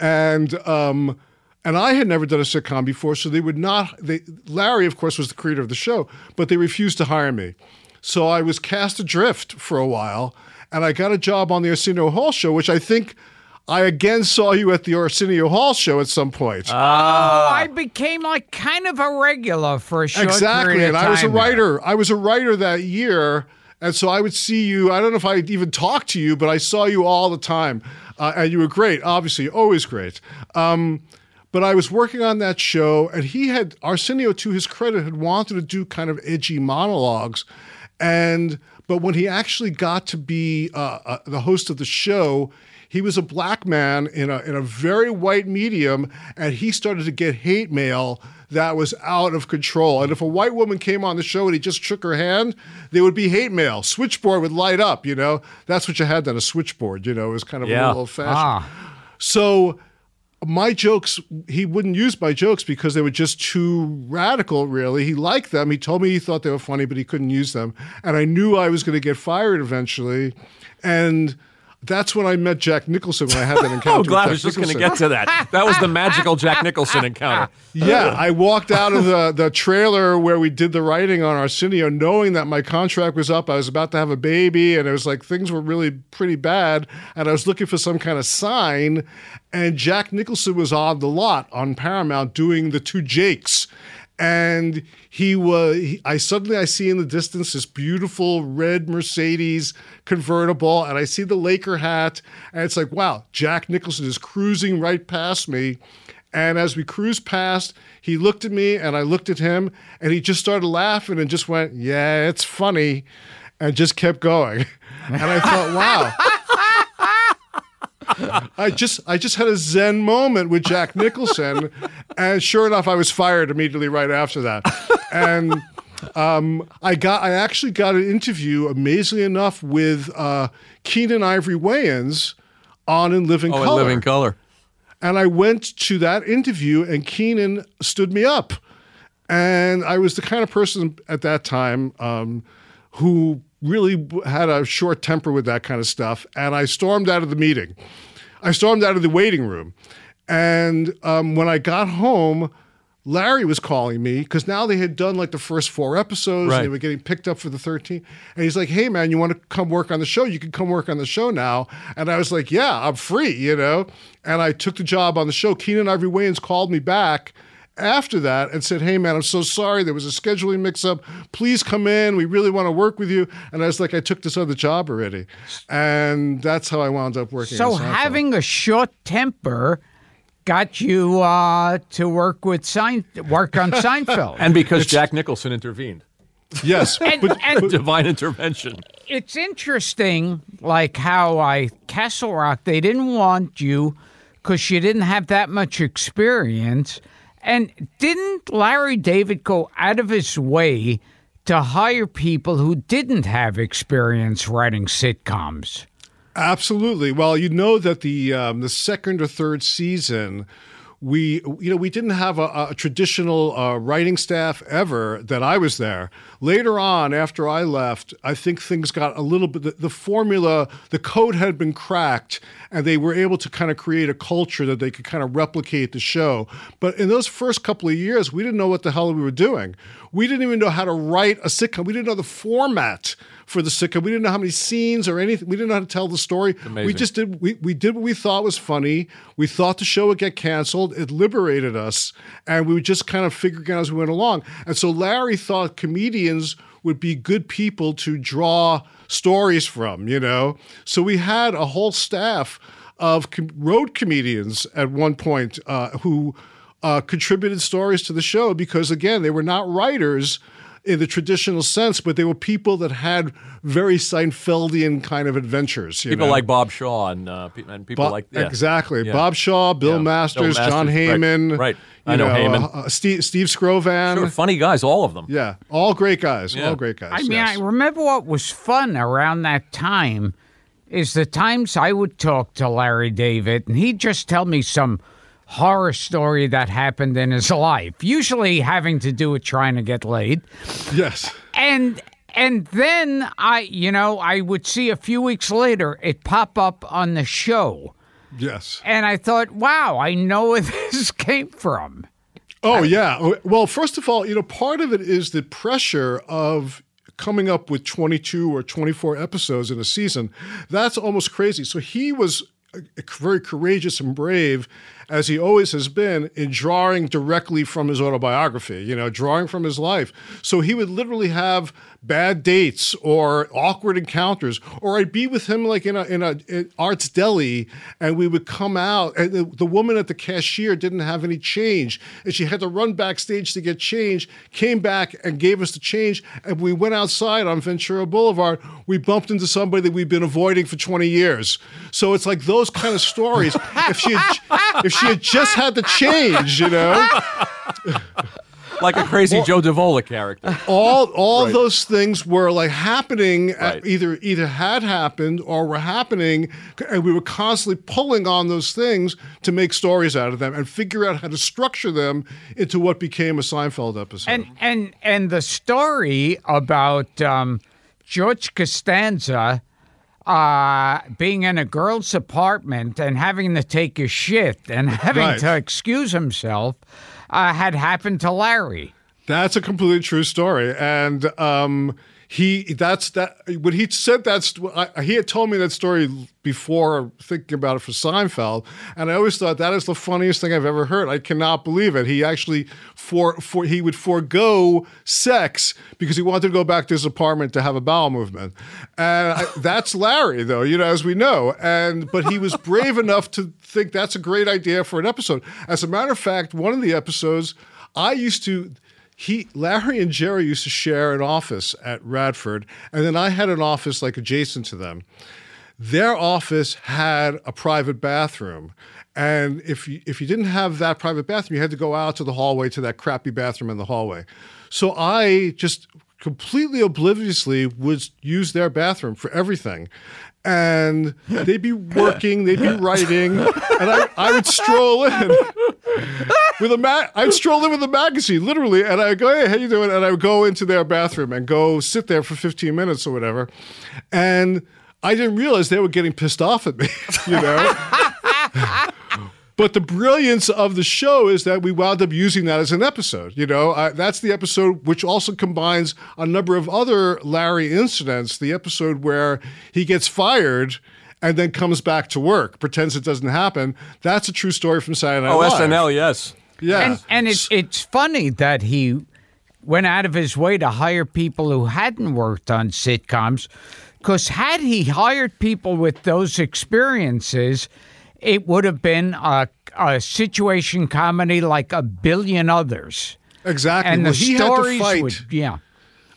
and um, and I had never done a sitcom before, so they would not. They Larry, of course, was the creator of the show, but they refused to hire me. So I was cast adrift for a while, and I got a job on the Arsenio Hall show, which I think. I again saw you at the Arsenio Hall show at some point. Oh, I became like kind of a regular for a short exactly period and of i was a time there. writer i was a writer that year and so i would see you i don't know if i even talked to you but i saw you all the time. Uh, and you were great obviously always great. Um, but i was working on that show and he had arsenio to his credit had wanted to do kind of edgy monologues. And but when he actually got to be uh, uh, the host of the show he was a black man in a in a very white medium, and he started to get hate mail that was out of control. And if a white woman came on the show and he just shook her hand, there would be hate mail. Switchboard would light up. You know, that's what you had then a switchboard. You know, it was kind of a little old fashioned. Ah, So my jokes, he wouldn't use my jokes because they were just too radical, really. He liked them. He told me he thought they were funny, but he couldn't use them. And I knew I was going to get fired eventually. And that's when I met Jack Nicholson when I had that *laughs* encounter. Oh, with glad I was just going to get to that. That was the magical Jack *laughs* Nicholson encounter. Yeah, I *laughs* walked out of the, the trailer where we did the writing on Arsenio knowing that my contract was up. I was about to have a baby, and it was like things were really pretty bad. And I was looking for some kind of sign, and Jack Nicholson was on the lot on Paramount doing the two Jakes. And he was. He, I suddenly I see in the distance this beautiful red Mercedes convertible, and I see the Laker hat, and it's like, wow, Jack Nicholson is cruising right past me. And as we cruised past, he looked at me and I looked at him and he just started laughing and just went, Yeah, it's funny. And just kept going. *laughs* And I thought, *laughs* wow. I just I just had a Zen moment with Jack Nicholson. And sure enough, I was fired immediately right after that. And um, I got I actually got an interview, amazingly enough, with uh, Keenen Ivory Wayans on In Living Oh, in Color. living color. And I went to that interview, and Keenen stood me up. And I was the kind of person at that time um, who really had a short temper with that kind of stuff. And I stormed out of the meeting. I stormed out of the waiting room. And um, when I got home, Larry was calling me because now they had done like the first four episodes Right. and they were getting picked up for the 13th. And he's like, hey, man, you want to come work on the show? You can come work on the show now. And I was like, yeah, I'm free, you know? And I took the job on the show. Keenen Ivory Wayans called me back after that and said, hey, man, I'm so sorry. There was a scheduling mix up. Please come in. We really want to work with you. And I was like, I took this other job already. And that's how I wound up working So on Seinfeld. having a short temper got you uh, to work with Sein- work on *laughs* Seinfeld. And because Jack Nicholson intervened. Yes. *laughs* and, but, and Divine intervention. it's interesting, like how I Castle Rock. They didn't want you because you didn't have that much experience, and didn't Larry David go out of his way to hire people who didn't have experience writing sitcoms? Absolutely. Well, you know that the um, the second or third season, we you know we didn't have a, a traditional uh, writing staff ever that I was there. Later on, after I left, I think things got a little bit. The, the formula, the code had been cracked, and they were able to kind of create a culture that they could kind of replicate the show. But in those first couple of years, we didn't know what the hell we were doing. We didn't even know how to write a sitcom. We didn't know the format for the sitcom. We didn't know how many scenes or anything. We didn't know how to tell the story. We just did. We, we did what we thought was funny. We thought the show would get canceled. It liberated us, and we were just kind of figuring out as we went along. And so Larry thought comedians would be good people to draw stories from. You know, so we had a whole staff of com- road comedians at one point uh, who uh, contributed stories to the show because again they were not writers in the traditional sense, but they were people that had very Seinfeldian kind of adventures. You People know? like Bob Shaw and, uh, and people like yeah. exactly Yeah. Bob Shaw, Bill Yeah. Masters, Bill John Masters, right, Heyman, right. you I know Heyman. uh, uh, Steve Steve Skrovan. Sure, funny guys, all of them. Yeah, all great guys. Yeah. All great guys. I mean, yes. I remember what was fun around that time is the times I would talk to Larry David and he'd just tell me some horror story that happened in his life, usually having to do with trying to get laid. yes. And and then I, you know, I would see a few weeks later it pop up on the show. Yes. And I thought, wow, I know where *laughs* this came from. Oh yeah. Oh, Well, first of all, you know, part of it is the pressure of coming up with 22 or 24 episodes in a season. That's almost crazy. So he was uh, very courageous and brave as he always has been in drawing directly from his autobiography, you know, drawing from his life. So he would literally have bad dates or awkward encounters, or I'd be with him like in a in a in Arts Deli, and we would come out, and the, the woman at the cashier didn't have any change, and she had to run backstage to get change. Came back and gave us the change, and we went outside on Ventura Boulevard. We bumped into somebody that we've been avoiding for twenty years. So it's like those kind of stories. if she if she had just had the change, you know. *laughs* Like a crazy Joe Davola character. all all those things were like happening at Right. either either had happened or were happening and we were constantly pulling on those things to make stories out of them and figure out how to structure them into what became a Seinfeld episode. And and and the story about um, George Costanza uh, being in a girl's apartment and having to take a shit and *laughs* having Right. to excuse himself uh, had happened to Larry. That's a completely true story, and um, he that's that when he said that I, he had told me that story before thinking about it for Seinfeld, and I always thought that is the funniest thing I've ever heard. I cannot believe it. He actually for for he would forego sex because he wanted to go back to his apartment to have a bowel movement, and I, *laughs* that's Larry, though you know as we know, and but he was brave *laughs* enough to think that's a great idea for an episode. As a matter of fact, one of the episodes I used to he Larry and Jerry used to share an office at Radford, and then I had an office like adjacent to them. Their office had a private bathroom, and if you, if you didn't have that private bathroom, you had to go out to the hallway to that crappy bathroom in the hallway. So I just completely obliviously would use their bathroom for everything. And they'd be working, they'd be writing, and I, I would stroll in with a ma- I'd stroll in with a magazine, literally, and I go, "Hey, how you doing?" And I would go into their bathroom and go sit there for 15 minutes or whatever, and I didn't realize they were getting pissed off at me, *laughs* you know. But the brilliance of the show is that we wound up using that as an episode. You know, uh, that's the episode which also combines a number of other Larry incidents. The episode where he gets fired and then comes back to work, pretends it doesn't happen. That's a true story from Saturday Night Oh, Live. SNL, yes. Yeah, And, and it's, it's funny that he went out of his way to hire people who hadn't worked on sitcoms. Because had he hired people with those experiences, it would have been a, a situation comedy like a billion others. exactly. And Well, the he had to stories fight. would, yeah.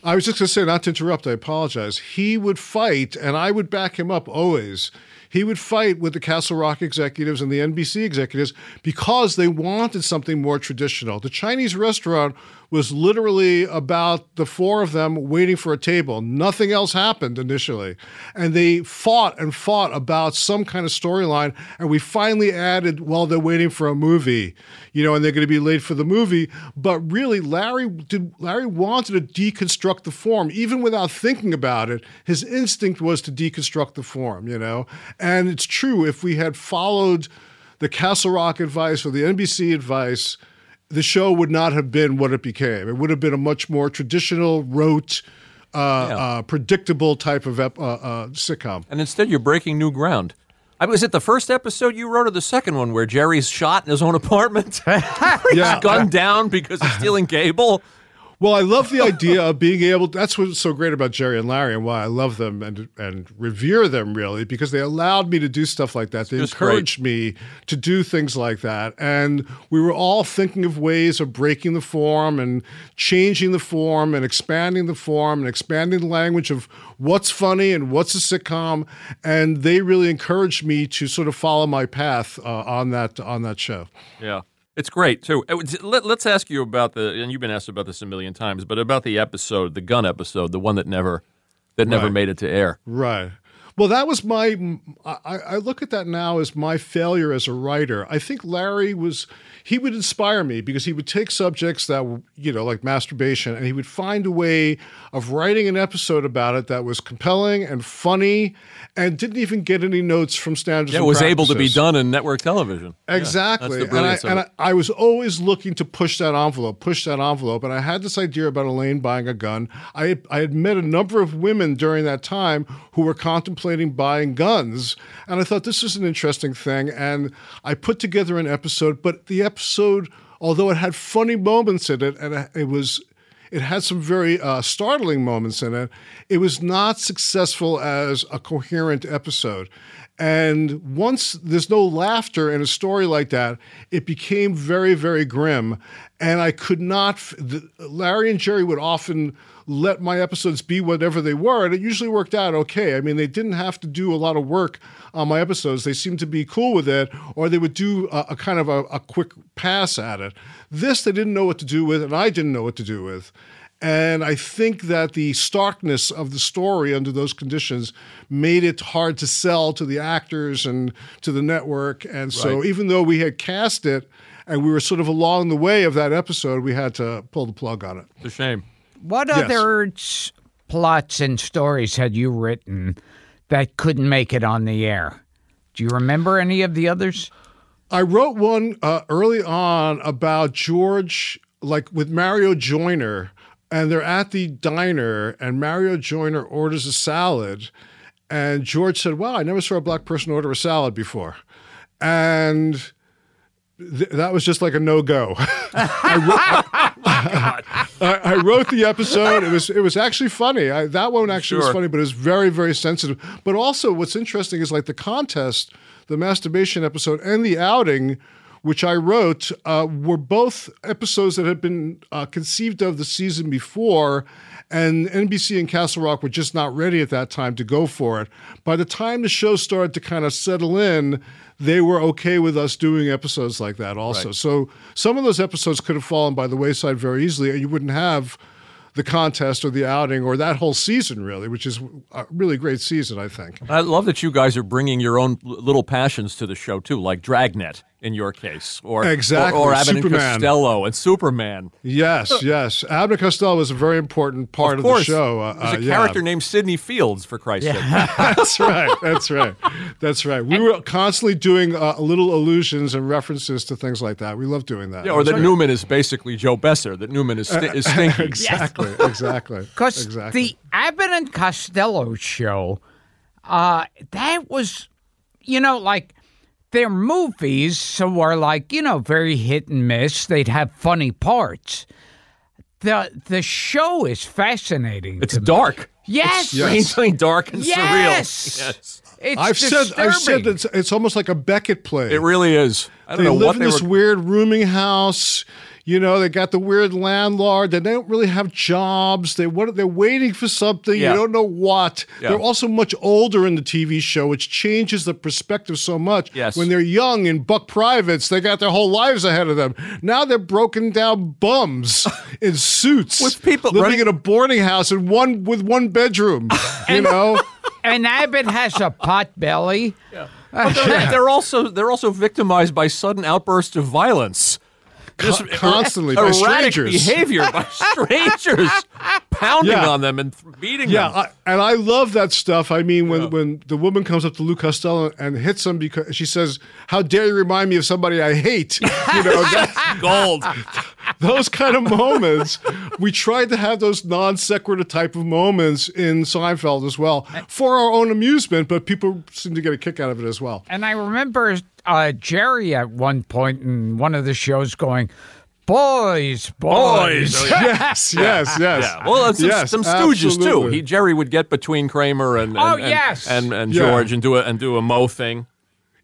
I was just going to say, not to interrupt, I apologize. He would fight, and I would back him up always. He would fight with the Castle Rock executives and the NBC executives because they wanted something more traditional. The Chinese restaurant was literally about the four of them waiting for a table. Nothing else happened initially. And they fought and fought about some kind of storyline. And we finally added, well, they're waiting for a movie, you know, and they're going to be late for the movie. But really, Larry did Larry wanted to deconstruct the form, even without thinking about it. His instinct was to deconstruct the form, you know. And it's true, if we had followed the Castle Rock advice or the NBC advice, the show would not have been what it became. It would have been a much more traditional, rote, uh, uh, predictable type of ep- uh, uh, sitcom. And instead, you're breaking new ground. I mean, was it the first episode you wrote or the second one where Jerry's shot in his own apartment? *laughs* *laughs* He's Yeah. gunned down because he's stealing cable. Well, I love the idea of being able. That's what's so great about Jerry and Larry, and why I love them and and revere them really, because they allowed me to do stuff like that. They just encouraged me to do things like that, and we were all thinking of ways of breaking the form and changing the form and expanding the form and expanding the language of what's funny and what's a sitcom. And they really encouraged me to sort of follow my path uh, on that on that show. Yeah. It's great. So uh, let, let's ask you about the, and you've been asked about this a million times, but about the episode, the gun episode, the one that never, that never Right. made it to air. Right. Well, that was my. I, I look at that now as my failure as a writer. I think Larry was. He would inspire me because he would take subjects that were, you know, like masturbation, and he would find a way of writing an episode about it that was compelling and funny, and didn't even get any notes from standards. Yeah, it was able to be done in network television. Yeah, Exactly. the and I, and. I, I was always looking to push that envelope, push that envelope. And I had this idea about Elaine buying a gun. I I had met a number of women during that time who were contemplating buying guns. And I thought this is an interesting thing. And I put together an episode, but the episode, although it had funny moments in it, and it was it had some very uh, startling moments in it. It was not successful as a coherent episode. And once there's no laughter in a story like that, it became very, very grim. And I could not, Larry and Jerry would often let my episodes be whatever they were. And it usually worked out okay. I mean, they didn't have to do a lot of work on my episodes. They seemed to be cool with it, or they would do a, a kind of a, a quick pass at it. This, they didn't know what to do with, and I didn't know what to do with. And I think that the starkness of the story under those conditions made it hard to sell to the actors and to the network. And so, Right. even though we had cast it and we were sort of along the way of that episode, we had to pull the plug on it. It's a shame. What Yes. other plots and stories had you written that couldn't make it on the air. Do you remember any of the others? I wrote one uh, early on about George, like with Mario Joyner, and they're at the diner, and Mario Joyner orders a salad, and George said, "Wow, I never saw a black person order a salad before," and th- that was just like a no go. *laughs* I, *laughs* I, I wrote the episode. It was it was actually funny. I, that one actually was funny, but it was very very sensitive. But also, what's interesting is like the contest, the masturbation episode, and the outing. Which I wrote uh, were both episodes that had been uh, conceived of the season before, and NBC and Castle Rock were just not ready at that time to go for it. By the time the show started to kind of settle in, they were okay with us doing episodes like that also. So some of those episodes could have fallen by the wayside very easily, and you wouldn't have the contest or the outing or that whole season, really, which is a really great season, I think. I love that you guys are bringing your own little passions to the show too, like Dragnet in your case, or Exactly, or, or Abbott and Costello and Superman. Yes, *laughs* yes. Abner Costello was a very important part Of of, the show. Uh, there's a uh, yeah. character named Sidney Fields, for Christ's sake. *laughs* That's right. That's right. That's right. We were constantly doing uh, little allusions and references to things like that. We love doing that. Yeah, or that Newman is basically Joe Besser. That Newman is, sti- is *laughs* stinky. exactly, exactly. Because exactly. the Abbott and Costello show, uh, that was, you know, like their movies so were like, you know, very hit and miss. They'd have funny parts. The the show is fascinating. It's to me. dark. Yes. It's strangely *laughs* dark and Yes. surreal. Yes, It's I've said I've said that it's, it's almost like a Beckett play. it really is. I don't they know live what in they this were. weird rooming house. You know, they got the weird landlord. They don't really have jobs. They what they're waiting for something. Yeah. You don't know what. Yeah. They're also much older in the TV show, which changes the perspective so much. Yes. When they're young in buck privates, they got their whole lives ahead of them. Now they're broken down bums *laughs* in suits With people living running- in a boarding house in one with one bedroom. *laughs* you know. and Abbott has a pot belly. But they're, *laughs* they're also they're also victimized by sudden outbursts of violence. Just er, constantly by erratic strangers. behavior by *laughs* strangers pounding Yeah. on them and th- beating Yeah, them. Yeah, and I love that stuff. I mean, when, when the woman comes up to Lou Costello and hits him because she says, "How dare you remind me of somebody I hate?" You know, *laughs* that, Gold. *laughs* those kind of moments. We tried to have those non sequitur type of moments in Seinfeld as well for our own amusement, but people seem to get a kick out of it as well. And I remember uh, Jerry at one point in one of the shows going, "Boys, boys." Boys. Oh. Yes, *laughs* yes, yes. Yeah, well, it's some, yes, some Stooges too. He Jerry would get between Kramer and, and Oh, and, yes. and, and Yeah. George and do a and do a Mo thing.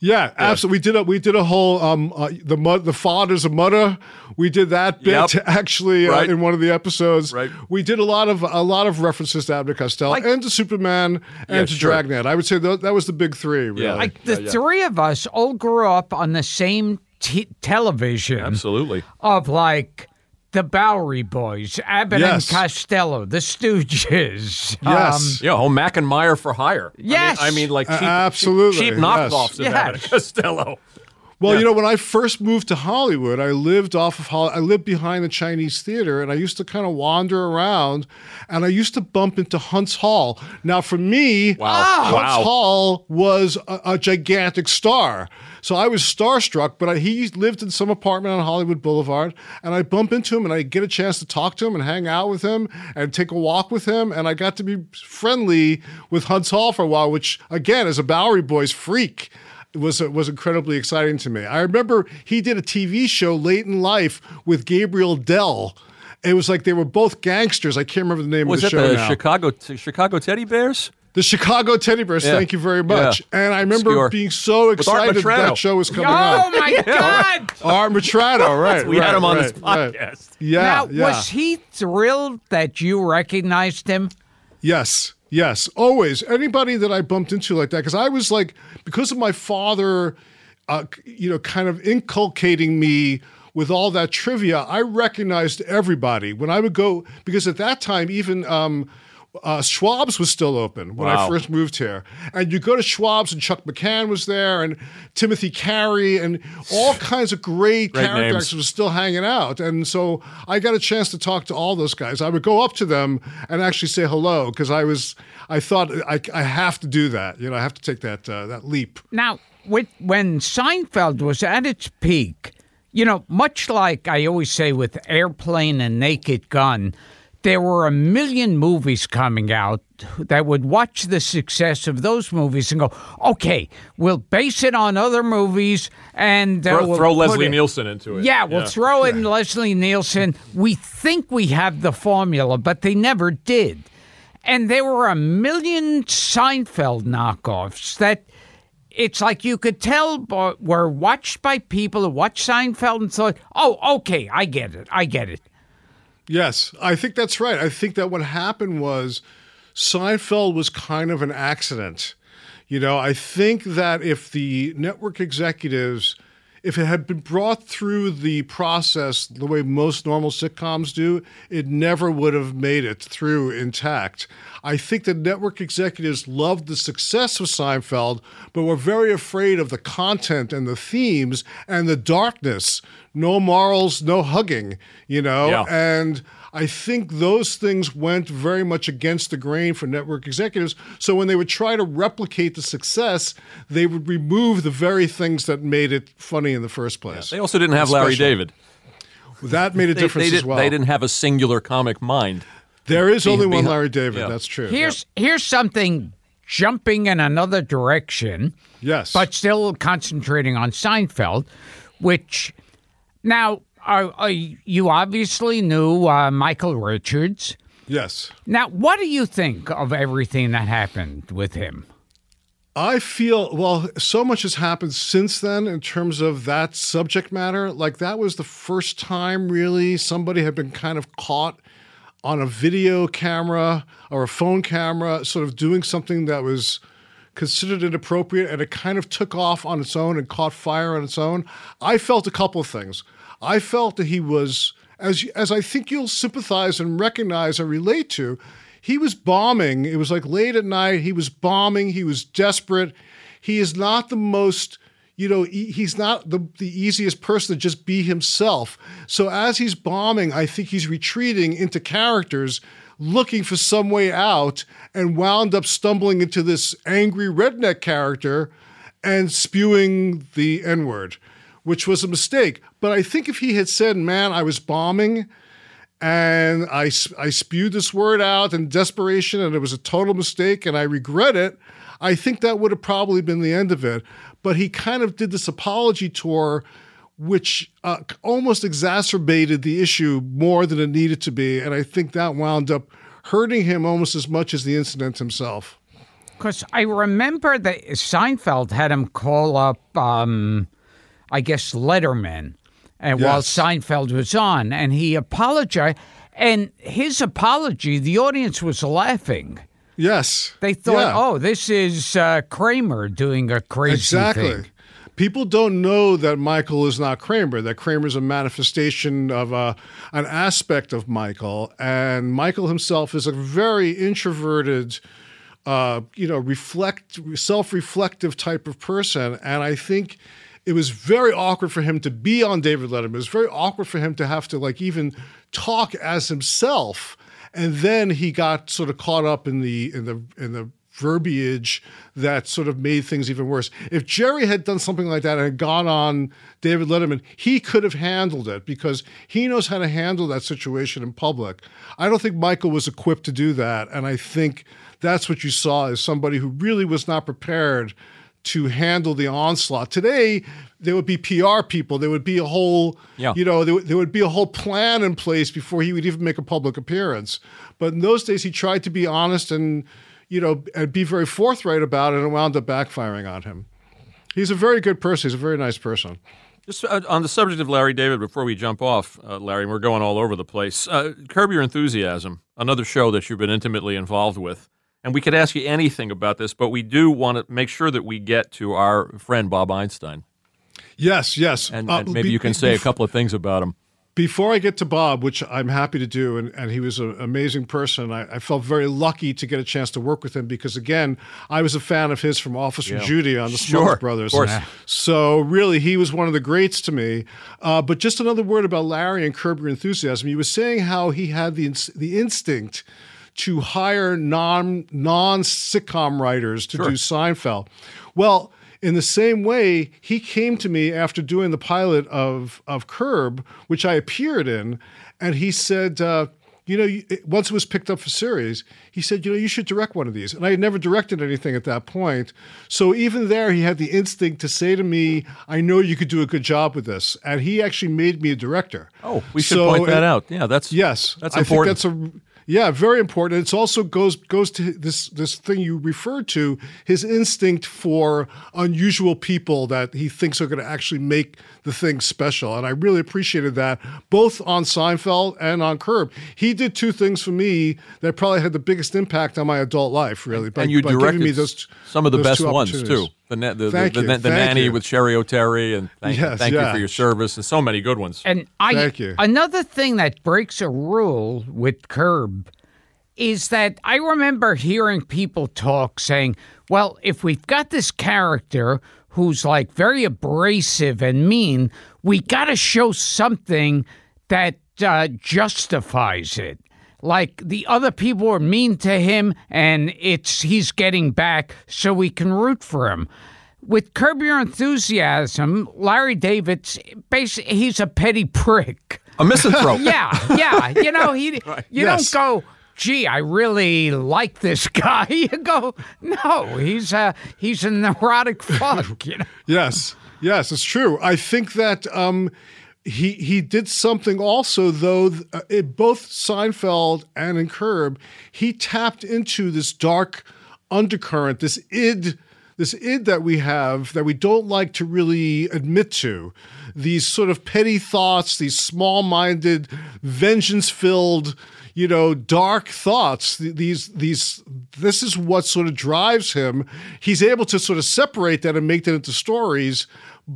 Yeah, absolutely. We did a we did a whole um uh, the mud the father's a mudder. We did that bit Yep. *laughs* actually uh, Right. in one of the episodes. Right. We did a lot of a lot of references to Abner Costello Like- and to Superman and Yeah, to sure. Dragnet. I would say that, that was the big three. Really. Yeah. Like the Yeah, yeah. three of us all grew up on the same t- television Absolutely. of like the Bowery Boys, Abbott Yes. and Costello, the Stooges. Um, yes. Yeah, oh, Mack and Myer for hire. I mean- Yes. I mean, like cheap, absolutely, cheap yes. knockoffs of Yes. Abbott and Costello. Well, Yeah. you know, when I first moved to Hollywood, I lived off of Hollywood. I lived behind the Chinese theater, and I used to kind of wander around, and I used to bump into Huntz Hall. Now, for me, Wow. Huntz Wow. Hall was a, a gigantic star. So I was starstruck, but I, he lived in some apartment on Hollywood Boulevard, and I bump into him, and I get a chance to talk to him and hang out with him and take a walk with him, and I got to be friendly with Huntz Hall for a while, which again, as a Bowery Boys freak, was was incredibly exciting to me. I remember he did a TV show late in life with Gabriel Dell. It was like they were both gangsters. I can't remember the name Was of that the show the now. Chicago Chicago Teddy Bears? The Chicago Teddy Bears. Yeah. Thank you very much. Yeah. And I remember Obscure. being so excited that, Metrano. that show was coming oh out. my *laughs* God! Art Metrano, *laughs* right? We right, had him on right, this right. podcast. Yeah, now, yeah. was he thrilled that you recognized him? Yes, yes, always. Anybody that I bumped into like that, because I was like, because of my father, uh, you know, kind of inculcating me with all that trivia, I recognized everybody when I would go. Because at that time, even um, uh, Schwab's was still open when I first moved here. And you go to Schwab's and Chuck McCann was there and Timothy Carey and all *sighs* kinds of great, Great character names. actors were still hanging out. And so I got a chance to talk to all those guys. I would go up to them and actually say hello because I was, I thought I, I have to do that. You know, I have to take that, uh, that leap. Now, with, when Seinfeld was at its peak, you know, much like I always say with Airplane and Naked Gun, there were a million movies coming out that would watch the success of those movies and go, okay, we'll base it on other movies and uh, Throw, we'll throw Leslie it- Nielsen into it. Yeah, we'll throw in Leslie Nielsen. We think we have the formula, but they never did. And there were a million Seinfeld knockoffs that it's like you could tell but were watched by people who watched Seinfeld and thought, oh, okay, I get it. I get it. Yes, I think that's right. I think that what happened was Seinfeld was kind of an accident. You know, I think that if the network executives, if it had been brought through the process the way most normal sitcoms do, it never would have made it through intact. I think the network executives loved the success of Seinfeld, but were very afraid of the content and the themes and the darkness. No morals, no hugging, you know? Yeah. And I think those things went very much against the grain for network executives. So when they would try to replicate the success, they would remove the very things that made it funny in the first place. They also didn't have Larry Special. David. that made a *laughs* They, difference they as did, well. they didn't have a singular comic mind. there is only one Larry David. yeah. That's true. Here's here's something jumping in another direction. yes. but still concentrating on Seinfeld, which now uh, uh, you obviously knew uh, Michael Richards. yes. Now, what do you think of everything that happened with him? I feel well. So much has happened since then in terms of that subject matter. Like that was the first time, really, somebody had been kind of caught on a video camera or a phone camera, sort of doing something that was considered inappropriate, and it kind of took off on its own and caught fire on its own. I felt a couple of things. I felt that he was, as as I think you'll sympathize and recognize and relate to, he was bombing. It was like late at night. He was bombing. He was desperate. He is not the most, you know, he's not the, the easiest person to just be himself. So as he's bombing, I think he's retreating into characters, looking for some way out, and wound up stumbling into this angry redneck character and spewing the N word, which was a mistake. But I think if he had said, man, I was bombing and I, I spewed this word out in desperation and it was a total mistake and I regret it, I think that would have probably been the end of it. But he kind of did this apology tour, which uh, almost exacerbated the issue more than it needed to be. And I think that wound up hurting him almost as much as the incident himself. Because I remember that Seinfeld had him call up, um, I guess, Letterman, and while Seinfeld was on, and he apologized. And his apology, the audience was laughing. Yes. They thought, Yeah. "Oh, this is uh, Kramer doing a crazy Exactly. thing." People don't know that Michael is not Kramer. That Kramer is a manifestation of uh, an aspect of Michael, and Michael himself is a very introverted, uh, you know, reflect, self-reflective type of person. And I think it was very awkward for him to be on David Letterman. It was very awkward for him to have to like even talk as himself. And then he got sort of caught up in the in the in the verbiage that sort of made things even worse. If Jerry had done something like that and had gone on David Letterman, he could have handled it because he knows how to handle that situation in public. I don't think Michael was equipped to do that. And I think that's what you saw is somebody who really was not prepared to handle the onslaught. Today, there would be PR people. There would be a whole, Yeah. you know, there, would- there would be a whole plan in place before he would even make a public appearance. But in those days, he tried to be honest and, you know, and be very forthright about it, and it wound up backfiring on him. He's a very good person. He's a very nice person. Just uh, on the subject of Larry David, before we jump off, uh, Larry, we're going all over the place. Uh, Curb Your Enthusiasm, another show that you've been intimately involved with. And we could ask you anything about this, but we do want to make sure that we get to our friend Bob Einstein. Yes, yes. And, Uh, and maybe be- you can be- say a couple of things about him. before I get to Bob, which I'm happy to do, and, and he was an amazing person, I, I felt very lucky to get a chance to work with him because, again, I was a fan of his from Officer Judy on the Sure, Brothers. So, really, he was one of the greats to me. Uh, but just another word about Larry and Curb Your Enthusiasm. He was saying how he had the, the instinct to hire non non sitcom writers to do Seinfeld. Well, in the same way, he came to me after doing the pilot of of Curb, which I appeared in, and he said. Uh, you know, once it was picked up for series, he said, you know, you should direct one of these. And I had never directed anything at that point. So even there, he had the instinct to say to me, I know you could do a good job with this. And he actually made me a director. Oh, we should So point that out. Yeah, that's Yes, That's I important. think that's a yeah, very important. It also goes goes to this this thing you referred to his instinct for unusual people that he thinks are going to actually make the thing special, and I really appreciated that both on Seinfeld and on Curb. He did two things for me that probably had the biggest impact on my adult life, really. By, and you by giving directed me those some of the best ones too. The na- the, the, Thank the, you, the, the thank nanny you. with Sherry O'Terry, and thank, Yes, thank you for your service, and so many good ones. And I Thank you. another thing that breaks a rule with Curb is that I remember hearing people talk saying, well, if we've got this character who's like very abrasive and mean, we got to show something that uh, justifies it. Like the other people are mean to him and it's he's getting back so we can root for him. With Curb Your Enthusiasm, Larry David's basically he's a petty prick. a misanthrope. *laughs* Yeah, yeah. You know, he *laughs* you Yes. don't go, gee, I really like this *laughs* guy. You go, no, he's a he's a neurotic fuck, you know. Yes, yes, it's true. I think that um, he he did something also, though. Uh, in both Seinfeld and in Curb, he tapped into this dark undercurrent, this id, this id that we have that we don't like to really admit to. These sort of petty thoughts, these small-minded, vengeance-filled you know dark thoughts these these this is what sort of drives him he's able to sort of separate that and make that into stories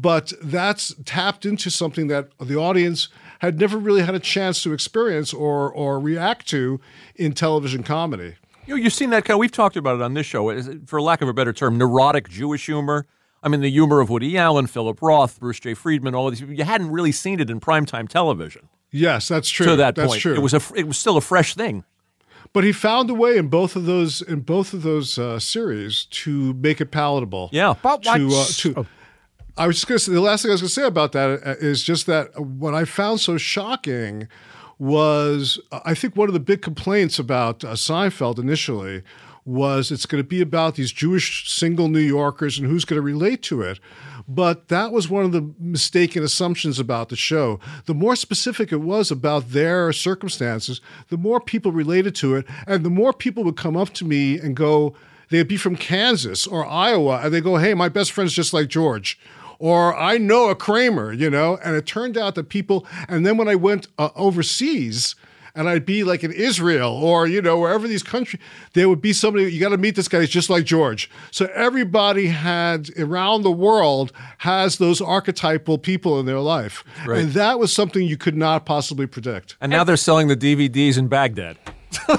but that's tapped into something that the audience had never really had a chance to experience or or react to in television comedy You know, you've seen that kind. We've talked about it on this show. For lack of a better term, neurotic Jewish humor. I mean, the humor of Woody Allen, Philip Roth, Bruce J. Friedman, all of these people. You hadn't really seen it in primetime television yes that's true to that that's point. true It was a it was still a fresh thing. but he found a way in both of those in both of those uh, series to make it palatable Yeah. But to, uh, what's- to I was just going to say the last thing I was going to say about that uh, just that what I found so shocking was uh, I think one of the big complaints about uh, Seinfeld initially was it's going to be about these Jewish single New Yorkers and who's going to relate to it. But that was one of the mistaken assumptions about the show. The more specific it was about their circumstances, the more people related to it, and the more people would come up to me and go, they'd be from Kansas or Iowa, and they go, "Hey, my best friend's just like George." Or I know a Kramer, you know, and it turned out that people. And then when I went uh, overseas, and I'd be like in Israel or you know wherever these countries, there would be somebody you got to meet this guy. He's just like George. So everybody had around the world has those archetypal people in their life, right. and that was something you could not possibly predict. And now they're selling the DVDs in Baghdad.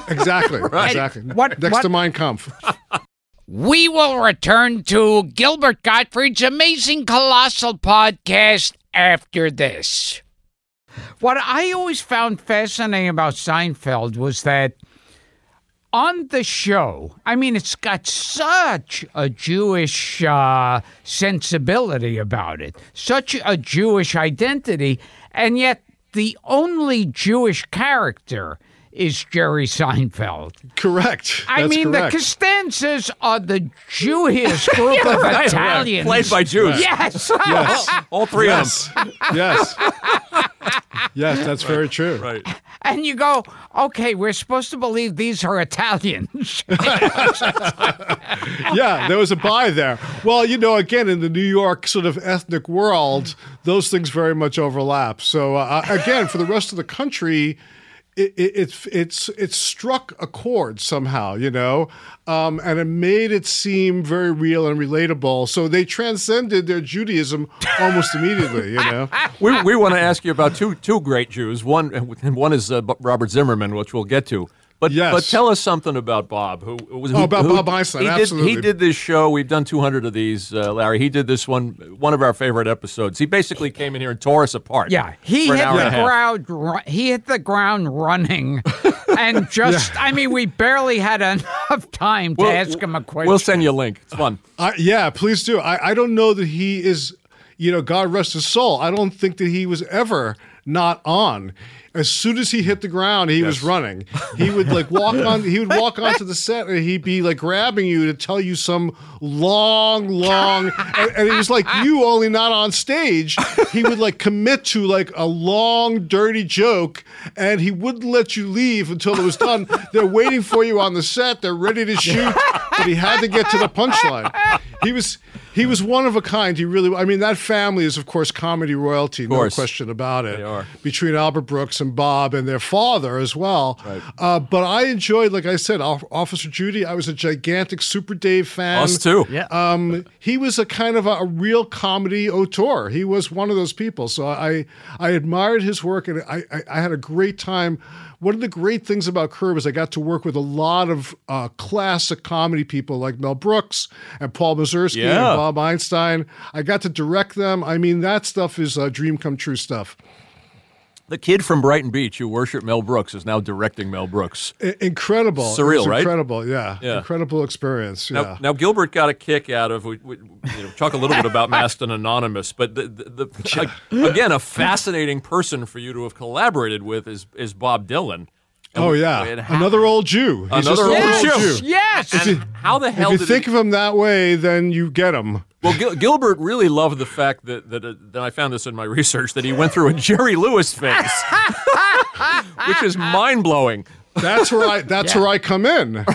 Exactly, *laughs* exactly. What- Next what- to Mein Kampf. *laughs* We will return to Gilbert Gottfried's amazing colossal podcast after this. What I always found fascinating about Seinfeld was that on the show, I mean, it's got such a Jewish uh, sensibility about it, such a Jewish identity, and yet the only Jewish character is Jerry Seinfeld. Correct. I That's mean, correct. the Costanzas are the Jewiest *laughs* group of Italians. Played by Jews. Yes. *laughs* Yes. All three yes. Of them. yes. yes, that's very true. Right. and you go, okay, we're supposed to believe these are Italians. *laughs* yeah, there was a buy there. Well, you know, again, in the New York sort of ethnic world, those things very much overlap. So, uh, again, for the rest of the country, it, it, it's it's it struck a chord somehow, you know, um, and it made it seem very real and relatable. So they transcended their Judaism almost immediately, you know. *laughs* we, we want to ask you about two two great Jews. One and one is uh, Robert Zimmerman, which we'll get to. But Yes. but tell us something about Bob. Who, who was Oh, who- about who- Bob Einstein, He absolutely. did he did this show. We've done 200 of these, uh, Larry. He did this one, one of our favorite episodes. He basically came in here and tore us apart. Yeah, he for an hit hour the and a half. ground. Ru- he hit the ground running, *laughs* and just I mean, we barely had enough time to We'll- ask him a question. We'll send you a link. It's fun. *laughs* I, yeah, please do. I, I don't know that he is, you know, God rest his soul. I don't think that he was ever not on. As soon as he hit the ground, he was running. He would like walk on. He would walk onto the set, and he'd be like grabbing you to tell you some long, long. *laughs* And, and it was like you, only not on stage. He would like commit to like a long, dirty joke, and he wouldn't let you leave until it was done. They're waiting for you on the set. They're ready to shoot, but he had to get to the punchline. He was he was one of a kind. He really. I mean, that family is of course comedy royalty, no course. question about it. They are. between Albert Brooks and Bob and their father as well. Uh, but I enjoyed, like I said, Officer Judy. I was a gigantic Super Dave fan. Us too. yeah. Um, he was a kind of a, a real comedy auteur. He was one of those people. So I I admired his work, and I I, I had a great time. One of the great things about Curb is I got to work with a lot of uh, classic comedy people like Mel Brooks and Paul Mazursky Yeah. and Bob Einstein. I got to direct them. I mean, that stuff is uh, dream come true stuff. The kid from Brighton Beach who worshiped Mel Brooks is now directing Mel Brooks. I- incredible, It Surreal, was right? Incredible, yeah. Yeah. incredible experience. Yeah. Now, now Gilbert got a kick out of we, we you know, talk a little bit about *laughs* Masked and Anonymous, but the, the, the, again, a fascinating person for you to have collaborated with is is Bob Dylan. And oh yeah, another old Jew. He's Another an old yes, Jew. yes. and how the hell If you did think he- of him that way, then you get him. Well, Gil, Gilbert really loved the fact that that, uh, that I found this in my research that he went through a Jerry Lewis phase, *laughs* which is mind blowing. That's where I. That's where I come in.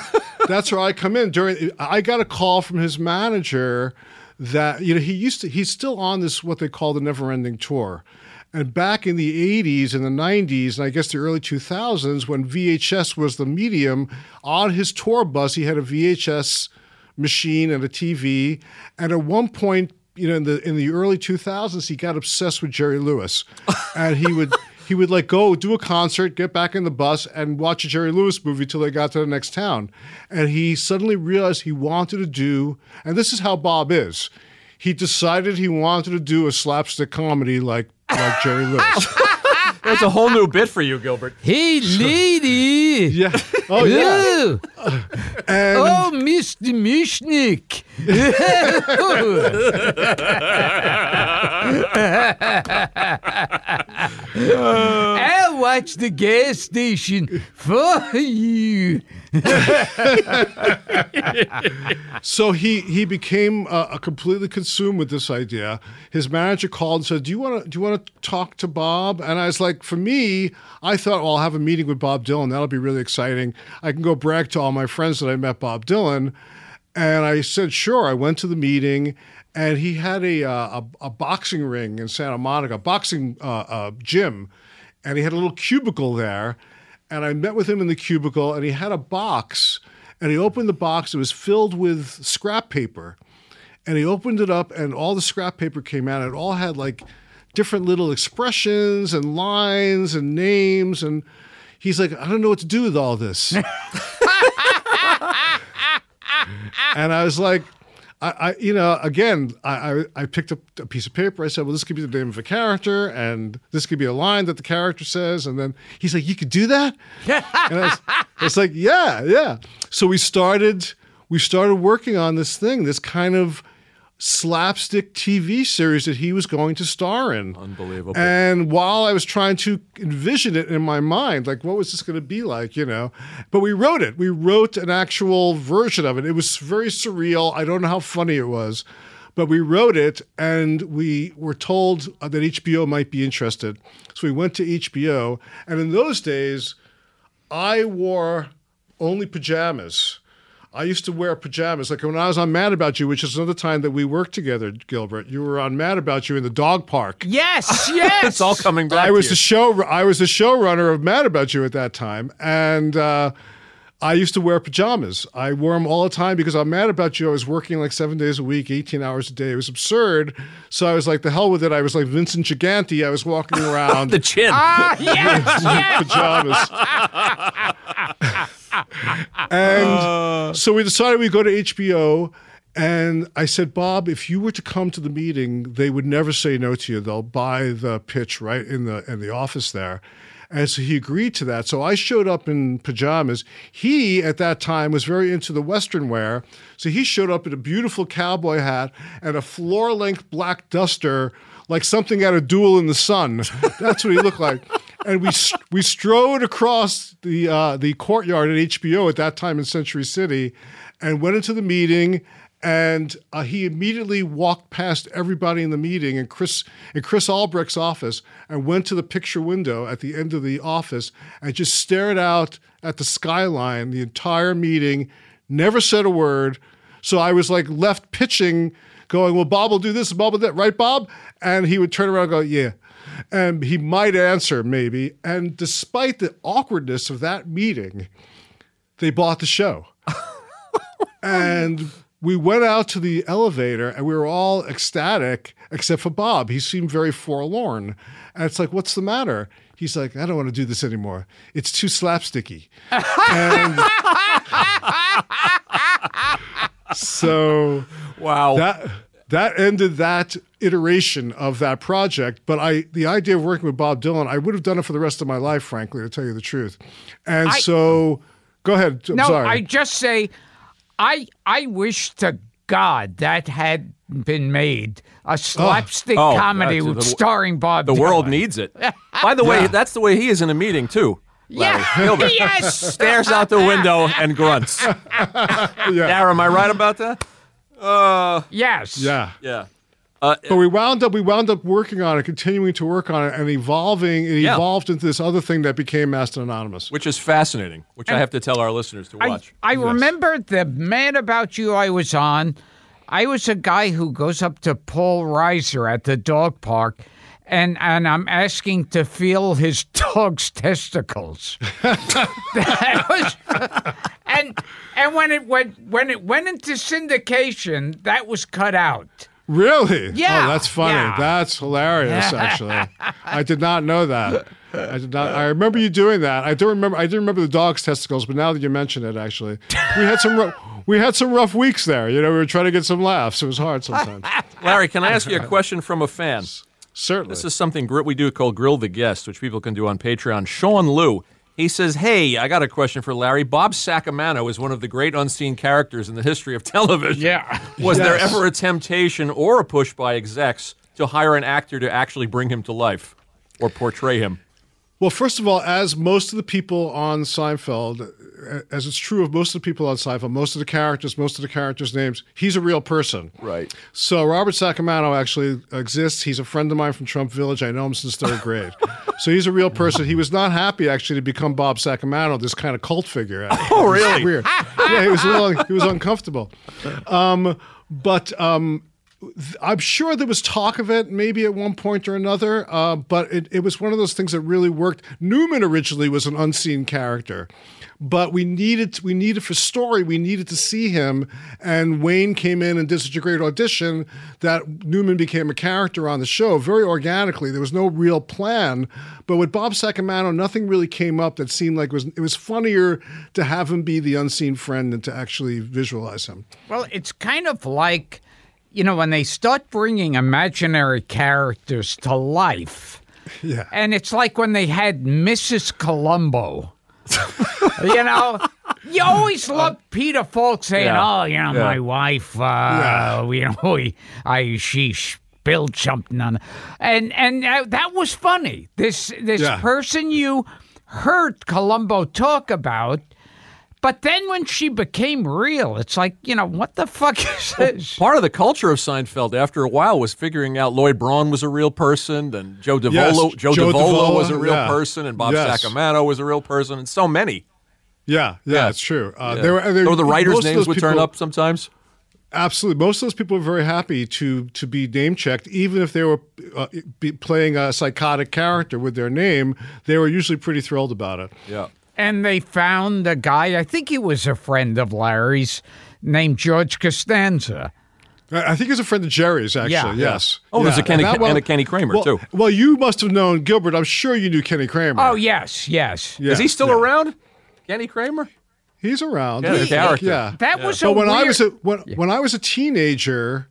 That's where I come in. During, I got a call from his manager that you know he used to. He's still on this what they call the never ending tour. And back in the 80s and the 90s, and I guess the early 2000s, when VHS was the medium, on his tour bus, he had a VHS machine and a TV. And at one point, you know, in the in the early 2000s, he got obsessed with Jerry Lewis, *laughs* and he would he would like go do a concert, get back in the bus, and watch a Jerry Lewis movie till they got to the next town. And he suddenly realized he wanted to do, and this is how Bob is. He decided he wanted to do a slapstick comedy like like Jerry *laughs* Lewis. *laughs* That's a whole new bit for you, Gilbert. Hey, lady. yeah. Oh yeah. Ehm. Oh, And oh, Mr. Mishnik. *laughs* I'll watch the gas station for you. *laughs* So he he became uh, uh, completely consumed with this idea. His manager called and said, "Do you want to do you want to talk to Bob?" And I was like, "For me, I thought, well, I'll have a meeting with Bob Dylan. That'll be really exciting. I can go brag to all my friends that I met Bob Dylan." And I said, "Sure." I went to the meeting, and he had a uh, a, a boxing ring in Santa Monica, a boxing uh, uh, gym, and he had a little cubicle there. And I met with him in the cubicle, and he had a box, and he opened the box. It was filled with scrap paper, and he opened it up, and all the scrap paper came out. It all had like different little expressions and lines and names, and he's like, I don't know what to do with all this. *laughs* and I was like, I, I you know, again, I, I, picked up a piece of paper. I said, well, this could be the name of a character, and this could be a line that the character says. And then he's like, you could do that? and was, I was like, yeah, yeah. So we started, we started working on this thing, this kind of slapstick TV series that he was going to star in. Unbelievable. And while I was trying to envision it in my mind, like what was this going to be like, you know? But we wrote it. We wrote an actual version of it. It was very surreal. I don't know how funny it was, but we wrote it and we were told that HBO might be interested. So we went to HBO. And in those days, I wore only pajamas. I used to wear pajamas. Like when I was on Mad About You, which is another time that we worked together, Gilbert. You were on Mad About You in the dog park. Yes, *laughs* yes. It's all coming back. I was to the show. I was the showrunner of Mad About You at that time, and uh, I used to wear pajamas. I wore them all the time because I'm mad about you. I was working like seven days a week, 18 hours a day. It was absurd. So I was like, the hell with it. I was like Vincent Gigante. I was walking *laughs* around the chin. Ah, *laughs* yes, yes. pajamas. And uh. so we decided we'd go to HBO. And I said, Bob, if you were to come to the meeting, they would never say no to you. They'll buy the pitch right in the in the office there. And so he agreed to that. So I showed up in pajamas. He, at that time, was very into the Western wear. So he showed up in a beautiful cowboy hat and a floor length black duster, like something out of Duel in the Sun. *laughs* That's what he looked like. And we *laughs* we strode across the uh, the courtyard at HBO at that time in Century City, and went into the meeting. And uh, he immediately walked past everybody in the meeting and Chris in Chris Albrecht's office and went to the picture window at the end of the office and just stared out at the skyline the entire meeting, never said a word. So I was like left pitching, going, "Well, Bob will do this, Bob will do that, right, Bob?" And he would turn around and go, "Yeah." And he might answer maybe. And despite the awkwardness of that meeting, they bought the show. *laughs* and we went out to the elevator and we were all ecstatic except for Bob. He seemed very forlorn. And it's like, what's the matter? He's like, I don't want to do this anymore. It's too slapsticky. and *laughs* so wow. that that ended that iteration of that project. But I, the idea of working with Bob Dylan, I would have done it for the rest of my life, frankly, to tell you the truth. And I- so, go ahead. I'm No, sorry. I just say, I I wish to God that had been made a slapstick Oh, comedy that's- with the- starring Bob. the Dylan. world needs it. *laughs* By the way, that's the way he is in a meeting too. Larry Yeah, *laughs* Gilbert yes. stares out the window and grunts. *laughs* Dara, am I right about that? Uh, Yes. yeah. Yeah. Uh, but we wound up we wound up working on it, continuing to work on it, and evolving. It Yeah. evolved into this other thing that became Masked and Anonymous. Which is fascinating, which I have to tell our listeners to I, watch. I remember the Mad About You I was on. I was a guy who goes up to Paul Reiser at the dog park, and and I'm asking to feel his *laughs* dog's testicles. *laughs* that was, *laughs* and and when it went when it went into syndication, that was cut out. Really? Oh, yeah, Oh, that's funny. yeah. That's hilarious. *laughs* Actually, I did not know that. I did not. I remember you doing that. I don't remember. I didn't remember the dog's testicles, but now that you mention it, actually, we had some. Rough, we had some rough weeks there. You know, we were trying to get some laughs. It was hard sometimes. *laughs* Larry, can I ask you a question from a fan? Certainly. This is something gr- we do called Grill the Guest, which people can do on Patreon. Sean Liu, he says, Hey, I got a question for Larry. Bob Sacamano is one of the great unseen characters in the history of *laughs* television. Yeah. Was there ever a temptation or a push by execs to hire an actor to actually bring him to life or portray him? Well, first of all, as most of the people on Seinfeld, as it's true of most of the people on Seinfeld, most of the characters, most of the characters' names, he's a real person. Right. So Robert Sacamano actually exists. He's a friend of mine from Trump Village. I know him since third grade. *laughs* so he's a real person. He was not happy actually to become Bob Sacamano, this kind of cult figure. *laughs* Oh, really? Weird. Yeah, he was a little, he was uncomfortable. Um, but um, I'm sure there was talk of it maybe at one point or another, uh, but it, it was one of those things that really worked. Newman originally was an unseen character, but we needed we needed for story we needed to see him, and Wayne came in and did such a great audition that Newman became a character on the show very organically. There was no real plan, but with Bob Sacamano, nothing really came up that seemed like it was it was funnier to have him be the unseen friend than to actually visualize him. Well, it's kind of like, you know, when they start bringing imaginary characters to life. *laughs* Yeah. And it's like when they had Mrs. Columbo. *laughs* you know, you always love Peter Falk saying, Yeah. "Oh, you know, Yeah. my wife, uh, you know, we, *laughs* I she spilled something on," and and uh, that was funny. This this Yeah. person you heard Columbo talk about. But then when she became real, it's like, you know, what the fuck is *laughs* this? Part of the culture of Seinfeld after a while was figuring out Lloyd Braun was a real person, and Joe Davola, Yes, Joe, Joe Davola was a real yeah. person, and Bob Yes. Sacamano was a real person, and so many. Yeah, yeah, Yeah. it's true. Uh, Yeah. They were, they, or the writers' names those would turn up sometimes. Absolutely, most of those people were very happy to to be name checked, even if they were uh, be playing a psychotic character with their name. They were usually pretty thrilled about it. Yeah. And they found a guy, I think he was a friend of Larry's, named George Costanza. I I think he's a friend of Jerry's, actually. Yeah. Yeah. Yes. Oh, there's a Kenny- that and a Kenny Kramer, well, too. Well, you must have known Gilbert. I'm sure you knew Kenny Kramer. Oh, yes, yes. Yeah, Is he still yeah. around? Kenny Kramer? He's around. Yeah, He- character. Yeah. That was a But when I was a when, when I was a teenager,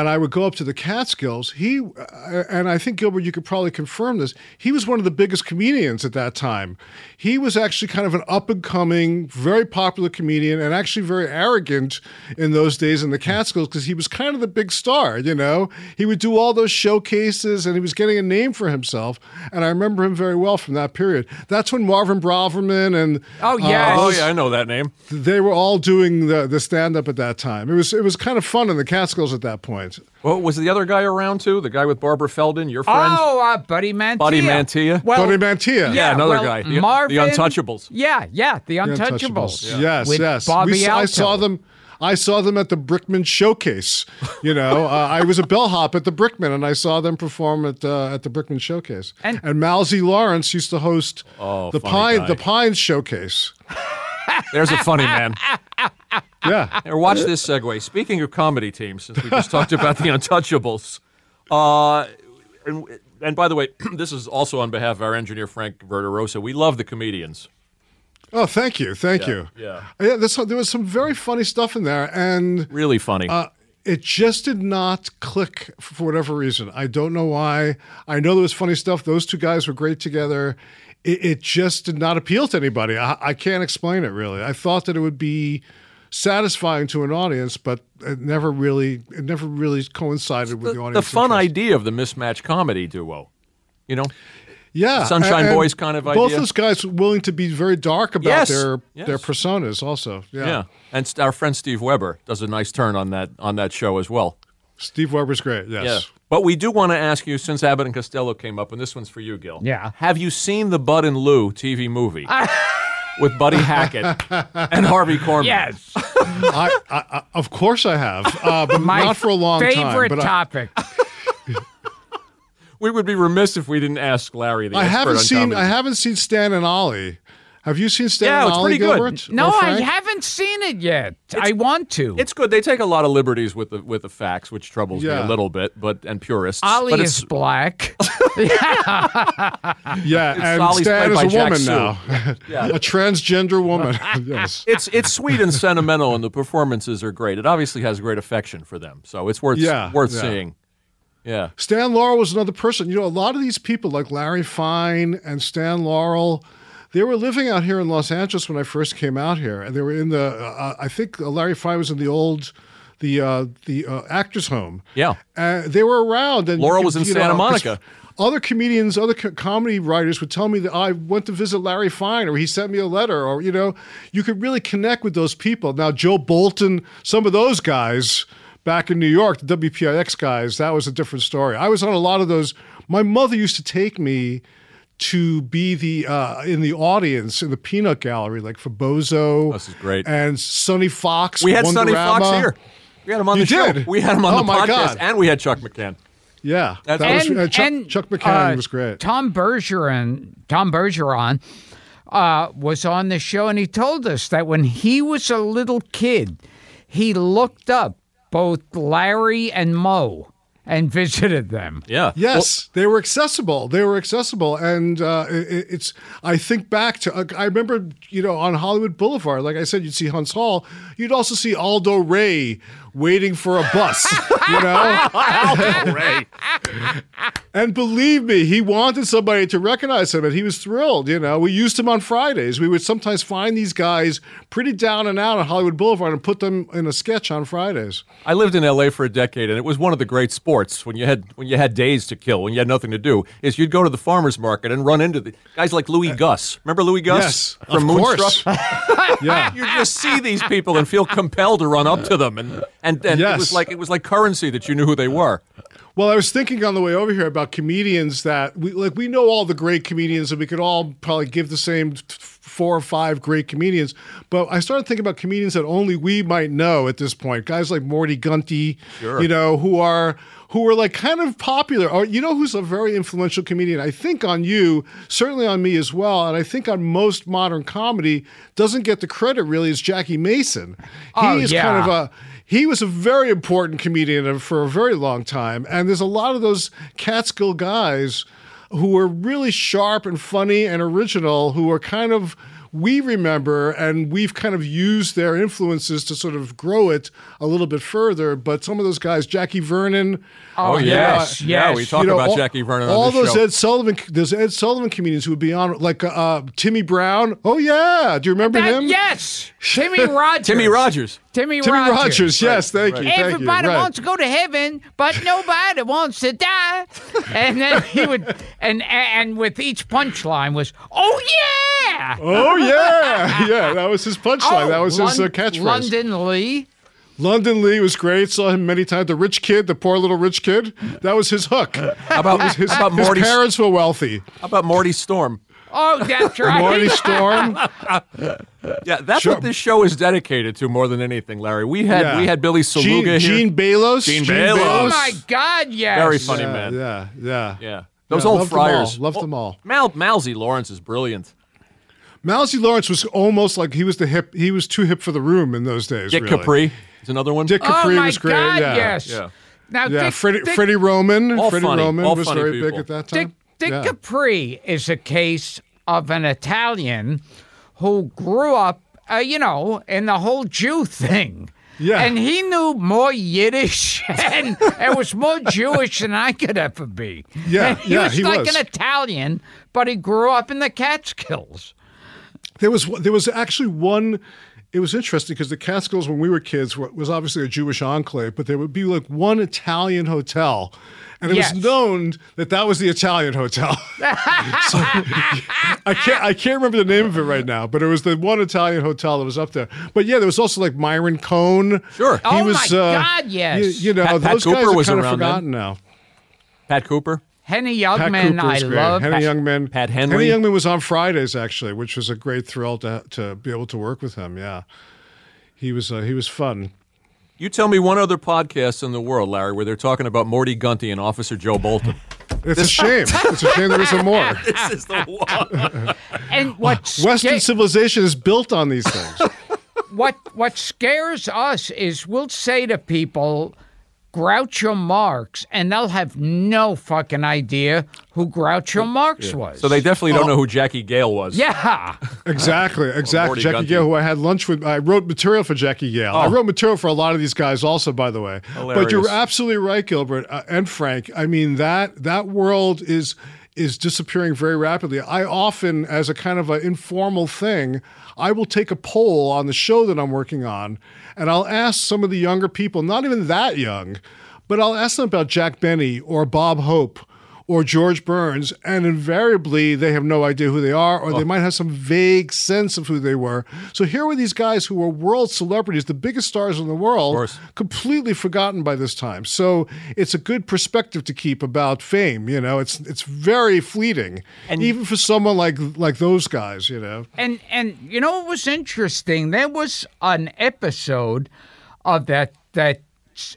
and I would go up to the Catskills, he uh, and I think Gilbert, you could probably confirm this. He was one of the biggest comedians at that time. He was actually kind of an up and coming, very popular comedian, and actually very arrogant in those days in the Catskills because he was kind of the big star. You know, he would do all those showcases, and he was getting a name for himself. And I remember him very well from that period. That's when Marvin Braverman and Oh, uh. Oh, yeah, I know that name. they were all doing the, the stand up at that time. It was it was kind of fun in the Catskills at that point. Well, was the other guy around too? The guy with Barbara Feldon, your friend? Oh, uh, Buddy Mantia. Buddy Mantia. Well, Buddy Mantilla. Yeah, another well, guy. The- Marvin, the Untouchables. Yeah, yeah, the The Untouchables. Yes, With yes. Bobby We saw- I saw them. I saw them at the Brickman Showcase. You know, *laughs* uh, I was a bellhop at the Brickman, and I saw them perform at uh, at the Brickman Showcase. And- And, Mal Z. Lawrence used to host Oh, the Pine guy. the Pines Showcase. There's a funny man. *laughs* Yeah, Or watch this segue. Speaking of comedy teams, since we just talked about the Untouchables, uh, and, and by the way, *clears throat* this is also on behalf of our engineer Frank Verderosa. We love the comedians. Oh, thank you, thank you. yeah. yeah. There's, there was some very funny stuff in there, and Really funny. Uh, it just did not click for whatever reason. I don't know why. I know there was funny stuff. Those two guys were great together. It, it just did not appeal to anybody. I, I can't explain it really. I thought that it would be satisfying to an audience, but it never really, it never really coincided with the, the, audience. the fun interest. idea of the mismatched comedy duo. You know, yeah, Sunshine and- Boys kind of Both idea. Both those guys willing to be very dark about Yes, their yes. their personas. Also, yeah. yeah. And our friend Steve Weber does a nice turn on that on that show as well. Steve Weber's great. Yes. Yeah. But we do want to ask you, since Abbott and Costello came up, and this one's for you, Gil. Yeah. Have you seen the Bud and Lou TV movie *laughs* with Buddy Hackett and Harvey Korman? Yes, *laughs* I, I, I, of course I have, uh, but my not for a long time. favorite but I- topic. *laughs* We would be remiss if we didn't ask Larry. The I expert haven't on seen. comedy. I haven't seen Stan and Ollie. Have you seen Stan Yeah, and it's Ollie, pretty good. No, oh, I haven't seen it yet. I want to. It's good. They take a lot of liberties with the with the facts, which troubles me a little bit, but and purists. Ollie but is black. *laughs* Yeah, and Ollie's Stan played is by a Jack woman Sue. now, Yeah. *laughs* a transgender woman. *laughs* yes. it's it's sweet and sentimental, and the performances are great. It obviously has great affection for them, so it's worth Yeah, worth yeah. seeing. Yeah, Stan Laurel was another person. You know, a lot of these people, like Larry Fine and Stan Laurel, they were living out here in Los Angeles when I first came out here, and they were in the. Uh, I think Larry Fine was in the old, the uh, the uh, actors' home. Yeah. uh, they were around. And Laurel was in Santa 'cause Monica. Other comedians, other co- comedy writers would tell me that I went to visit Larry Fine, or he sent me a letter, or you know, you could really connect with those people. Now, Joe Bolton, some of those guys back in New York, the WPIX guys, that was a different story. I was on a lot of those. My mother used to take me to be the uh, in the audience in the peanut gallery, like for Bozo. This is great. And Sonny Fox. we had Sonny Fox here. We had him on You the show. did? We had him on Oh, the my podcast, God. and we had Chuck McCann. Yeah, that That's- was and, uh, Chuck, and, Chuck McCann uh, was great. Tom Bergeron, Tom Bergeron, uh, was on the show, and he told us that when he was a little kid, he looked up both Larry and Moe and visited them. Yeah. Yes, they were accessible. They were accessible, and uh, it, it's. I think back to. uh, I remember, you know, on Hollywood Boulevard, like I said, you'd see Huntz Hall. You'd also see Aldo Ray waiting for a bus. you know, *laughs* and believe me, he wanted somebody to recognize him, and he was thrilled. You know, we used him on Fridays. We would sometimes find these guys pretty down and out on Hollywood Boulevard and put them in a sketch on Fridays. I lived in L.A. for a decade, and it was one of the great sports when you had when you had days to kill, when you had nothing to do. Is you'd go to the farmers market and run into the guys like Louis uh, Guss. Remember Louis Guss Yes, from of Moonstruck? course. *laughs* yeah. you just see these people and feel compelled to run up to them, and and, and it was like it was like currency that you knew who they were. Well, I was thinking on the way over here about comedians that we like. We know all the great comedians, and we could all probably give the same four or five great comedians. But I started thinking about comedians that only we might know at this point. Guys like Morty Gunty, you know, who are who are like kind of popular. Or you know, who's a very influential comedian? I think on you, certainly on me as well, and I think on most modern comedy doesn't get the credit really. Is Jackie Mason? Oh, he Oh, is yeah. kind of a he was a very important comedian for a very long time. And there's a lot of those Catskill guys who were really sharp and funny and original who are kind of we remember and we've kind of used their influences to sort of grow it a little bit further. But some of those guys, Jackie Vernon, Oh, yeah. yes, Yeah, yes. we talk you know, about all, Jackie Vernon All on those show. Ed Sullivan, those Ed Sullivan comedians who would be on, like uh, Timmy Brown. Oh yeah, do you remember That- him? yes, Timmy *laughs* Rogers. Timmy Rogers. Timmy, Timmy Rogers. Rogers. Yes, thank you. Thank Everybody you. Right. wants to go to heaven, but nobody wants to die. *laughs* And then he would, and and with each punchline was, "Oh yeah, Oh yeah, *laughs* yeah. That was his punchline. Oh, that was his uh, Lon- catchphrase. London Lee. London Lee was great. Saw him many times. The rich kid, the poor little rich kid. That was his hook. How about, His, how about his Morty? parents were wealthy. How about Morty Storm? Oh, that's *laughs* right. Morty Storm. *laughs* Yeah, that's Sure. what this show is dedicated to more than anything, Larry. We had Yeah. we had Billy Gene, Saluga here. Gene Baylos. Gene Baylos. Oh my God, yes. Very funny Yeah, man. yeah, yeah. Yeah. Those Yeah, old loved them all, friars. loved them all. Mal Mousy Lawrence is brilliant. Mal Z. Lawrence was almost like he was the hip. He was too hip for the room in those days. Dick really. Capri is another one. Dick Oh Capri my was great. God, yeah. yes. Yeah. Now, Yeah, Dick, Freddie, Dick, Freddie Roman. All Freddie funny, Roman was very people. big at that Dick, time. Dick Yeah. Capri is a case of an Italian who grew up, uh, you know, in the whole Jew thing. Yeah. And he knew more Yiddish *laughs* and, and was more Jewish than I could ever be. Yeah, And he yeah, was he like was. an Italian, but he grew up in the Catskills. There was there was actually one. It was interesting because the Catskills, when we were kids, were, was obviously a Jewish enclave, but there would be like one Italian hotel, and it Yes. was known that that was the Italian hotel. *laughs* So, I can't I can't remember the name of it right now, but it was the one Italian hotel that was up there. But yeah, there was also like Myron Cohen. Sure. he Oh, was. my uh, God, yes. You, you know, Pat- Pat guys Cooper are was kind of around then. now. Pat Cooper. Henny Youngman, I great. love. Henny Youngman. Pat Henry. Henny Youngman was on Fridays actually, which was a great thrill to to be able to work with him. Yeah, he was uh, he was fun. You tell me one other podcast in the world, Larry, where they're talking about Morty Gunty and Officer Joe Bolton. *laughs* It's a shame. it's a shame there isn't more. *laughs* this is the one. *laughs* And what Western sca- civilization is built on these things. what what scares us is we'll say to people Groucho Marx and they'll have no fucking idea who Groucho Marx was. So they definitely don't know who Jackie Gayle was. Yeah. *laughs* Exactly, exactly. Jackie Gunty. Gayle, who I had lunch with, I wrote material for Jackie Gayle. I wrote material for a lot of these guys, also, by the way. But you're absolutely right, Gilbert uh, and Frank. I mean that that world is is disappearing very rapidly. I often, as a kind of an informal thing, I will take a poll on the show that I'm working on, and I'll ask some of the younger people, not even that young, but I'll ask them about Jack Benny or Bob Hope or George Burns, and invariably they have no idea who they are, or they oh. might have some vague sense of who they were. So here were these guys who were world celebrities, the biggest stars in the world, completely forgotten by this time. So it's a good perspective to keep about fame. You know, it's it's very fleeting, And- even for someone like like those guys. You know, And and you know what was interesting? There was an episode of that that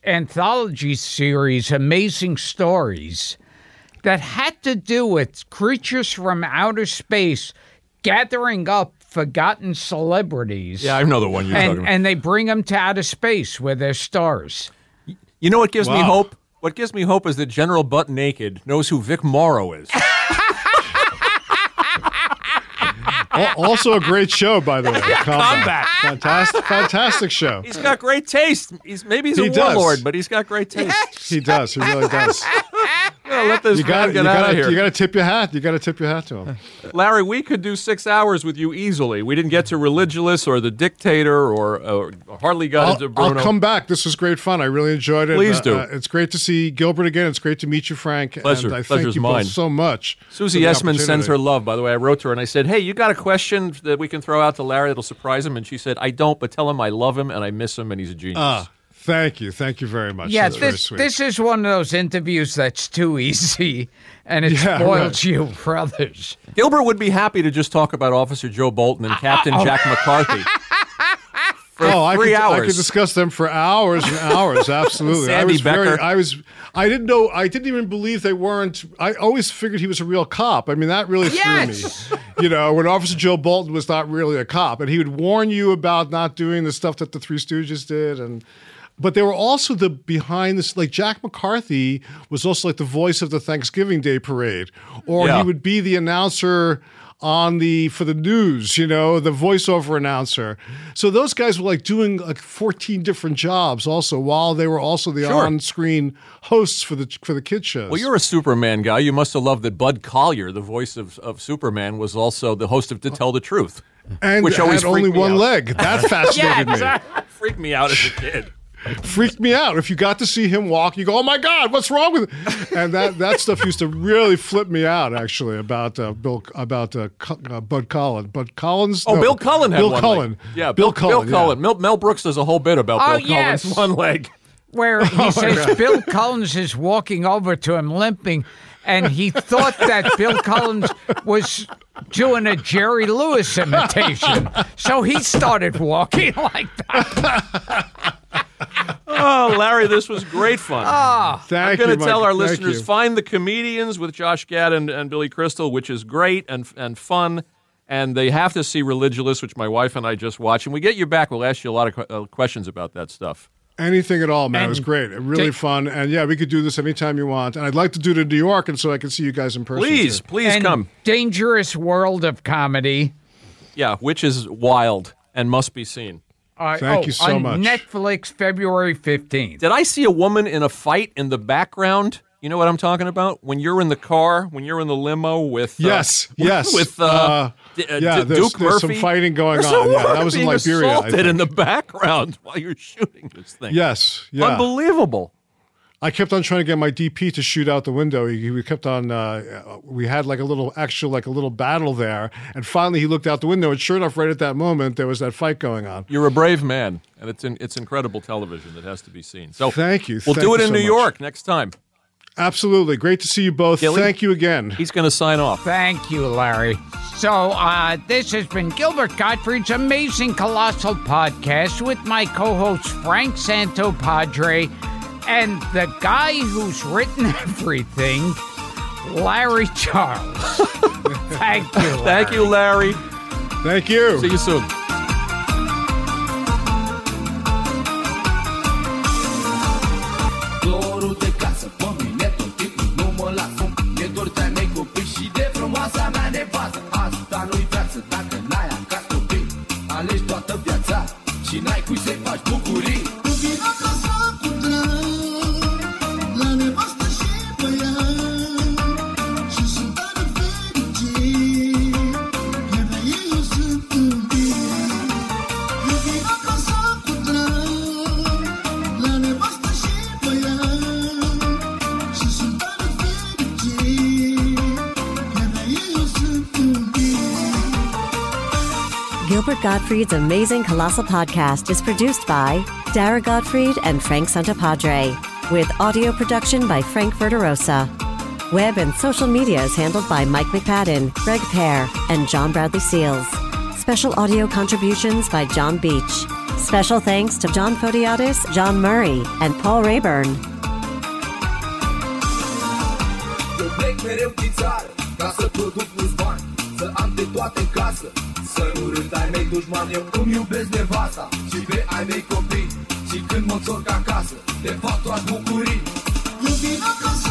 anthology series, Amazing Stories, that had to do with creatures from outer space gathering up forgotten celebrities. Yeah, I know the one you're talking and about. and they bring them to outer space where they're stars. you know what gives me hope? What gives me hope is that General Butt Naked knows who Vic Morrow is. *laughs* Also a great show, by the way. *laughs* Combat. fantastic, fantastic show. He's got great taste. He's maybe he's He a does. warlord, but he's got great taste. He does. He really does. *laughs* Gotta let this You man got get you out got of here. you got to tip your hat. You got to tip your hat to him. *laughs* Larry, we could do six hours with you easily. We didn't get to Religulous or The Dictator or, or hardly got into I'll, I'll come back. This was great fun. I really enjoyed it. Please Uh, do. uh, it's great to see Gilbert again. It's great to meet you, Frank. Pleasure. And I Pleasure's thank you mine. both so much. Susie Essman sends her love. By the way, I wrote to her and I said, "Hey, you got a question that we can throw out to Larry that'll surprise him?" And she said, "I don't, but tell him I love him and I miss him and he's a genius." Ah, Thank you, thank you very much. Yeah, That's very this sweet. this is one of those interviews that's too easy, and it *laughs* Yeah, spoils right. you for others. Gilbert would be happy to just talk about Officer Joe Bolton and uh, Captain oh. Jack McCarthy *laughs* for Oh, I three could, hours. I could discuss them for hours and hours. *laughs* Absolutely. I Sandy was very, Becker. I was. I didn't know. I didn't even believe they weren't. I always figured he was a real cop. I mean, that really Yes. threw me. You know, when Officer Joe Bolton was not really a cop, and he would warn you about not doing the stuff that the Three Stooges did, and. But they were also the behind this, like Jack McCarthy was also like the voice of the Thanksgiving Day parade, or Yeah. he would be the announcer on the for the news, you know, the voiceover announcer. So those guys were like doing like 14 different jobs also while they were also the Sure. on-screen hosts for the for the kid shows. Well, you're a Superman guy. You must have loved that Bud Collyer, the voice of, of Superman, was also the host of To Tell the Truth, and which always had only me one out. leg. That *laughs* fascinated me. exactly. freaked me out as a kid. Freaked me out. If you got to see him walk, you go, "Oh my God, what's wrong with?" It? *laughs* And that that stuff used to really flip me out. Actually, about uh, Bill about uh, uh, Bud Collin, Bud Collins. Oh, No, Bill Cullen had Bill one Cullen. leg. Yeah, Bill, Cullen. Bill Cullen. Mel, Mel Brooks does a whole bit about Oh, Bill yes. Cullen's one leg. Where *laughs* Oh he says Bill Collins is walking over to him limping, and he thought that Bill Collins was doing a Jerry Lewis imitation, so he started walking *laughs* like that. Oh, Larry, this was great fun. Ah. Thank I'm going to tell our Thank listeners you. find the comedians with Josh Gad and, and Billy Crystal, which is great and and fun. And they have to see Religulous, which my wife and I just watched. And we get you back. We'll ask you a lot of que- uh, questions about that stuff. Anything at all, man. it was great. Really take- fun. And yeah, we could do this anytime you want. And I'd like to do it in New York, and so I can see you guys in person. Please, too. please and come. Dangerous World of Comedy. Yeah, which is wild and must be seen. Uh, Thank oh, you so on much. Netflix, February 15th. Did I see a woman in a fight in the background? You know what I'm talking about? When you're in the car, when you're in the limo with uh, Yes, *laughs* yes. with uh, Uh, D- uh, yeah, D- there's- Duke there's some fighting going There's on. Yeah, that was in being Liberia, I assaulted think. in the background *laughs* while you're shooting this thing. Yes, yeah. unbelievable. I kept on trying to get my DP to shoot out the window. He, he kept on. Uh, we had like a little actual like a little battle there, and finally he looked out the window, and sure enough, right at that moment there was that fight going on. You're a brave man, and it's in, it's incredible television that has to be seen. So Thank you. We'll Thank do it in so New much. York next time. Absolutely, great to see you both. Gilly? Thank you again. He's going to sign off. Thank you, Larry. So, uh, this has been Gilbert Gottfried's amazing colossal podcast with my co host Frank Santopadre and the guy who's written *laughs* everything, Larry Charles. *laughs* Thank you. Larry. Thank you, Larry. Thank you. See you soon. Dorul de casă, pe mine tot timpul nu mă las dor de-ai mei copii și de frumoasa mea nevastă Asta nu-i viață dacă n-ai acasă copii Alegi toată viața și n-ai cui să-i faci bucurii Gilbert Gottfried's Amazing Colossal Podcast is produced by Dara Gottfried and Frank Santopadre, with audio production by Frank Verderosa. Web and social media is handled by Mike McPadden, Greg Pear, and John Bradley Seals. Special audio contributions by John Beach. Special thanks to John Photiadis, John Murray, and Paul Rayburn. Să produc mulți bani Să am de toate în casă Să nu râd ai mei dușmani Eu îmi iubesc nevasta. Și pe ai mei copii Și când mă întorc acasă De fapt toate bucurii. Eu vin acasă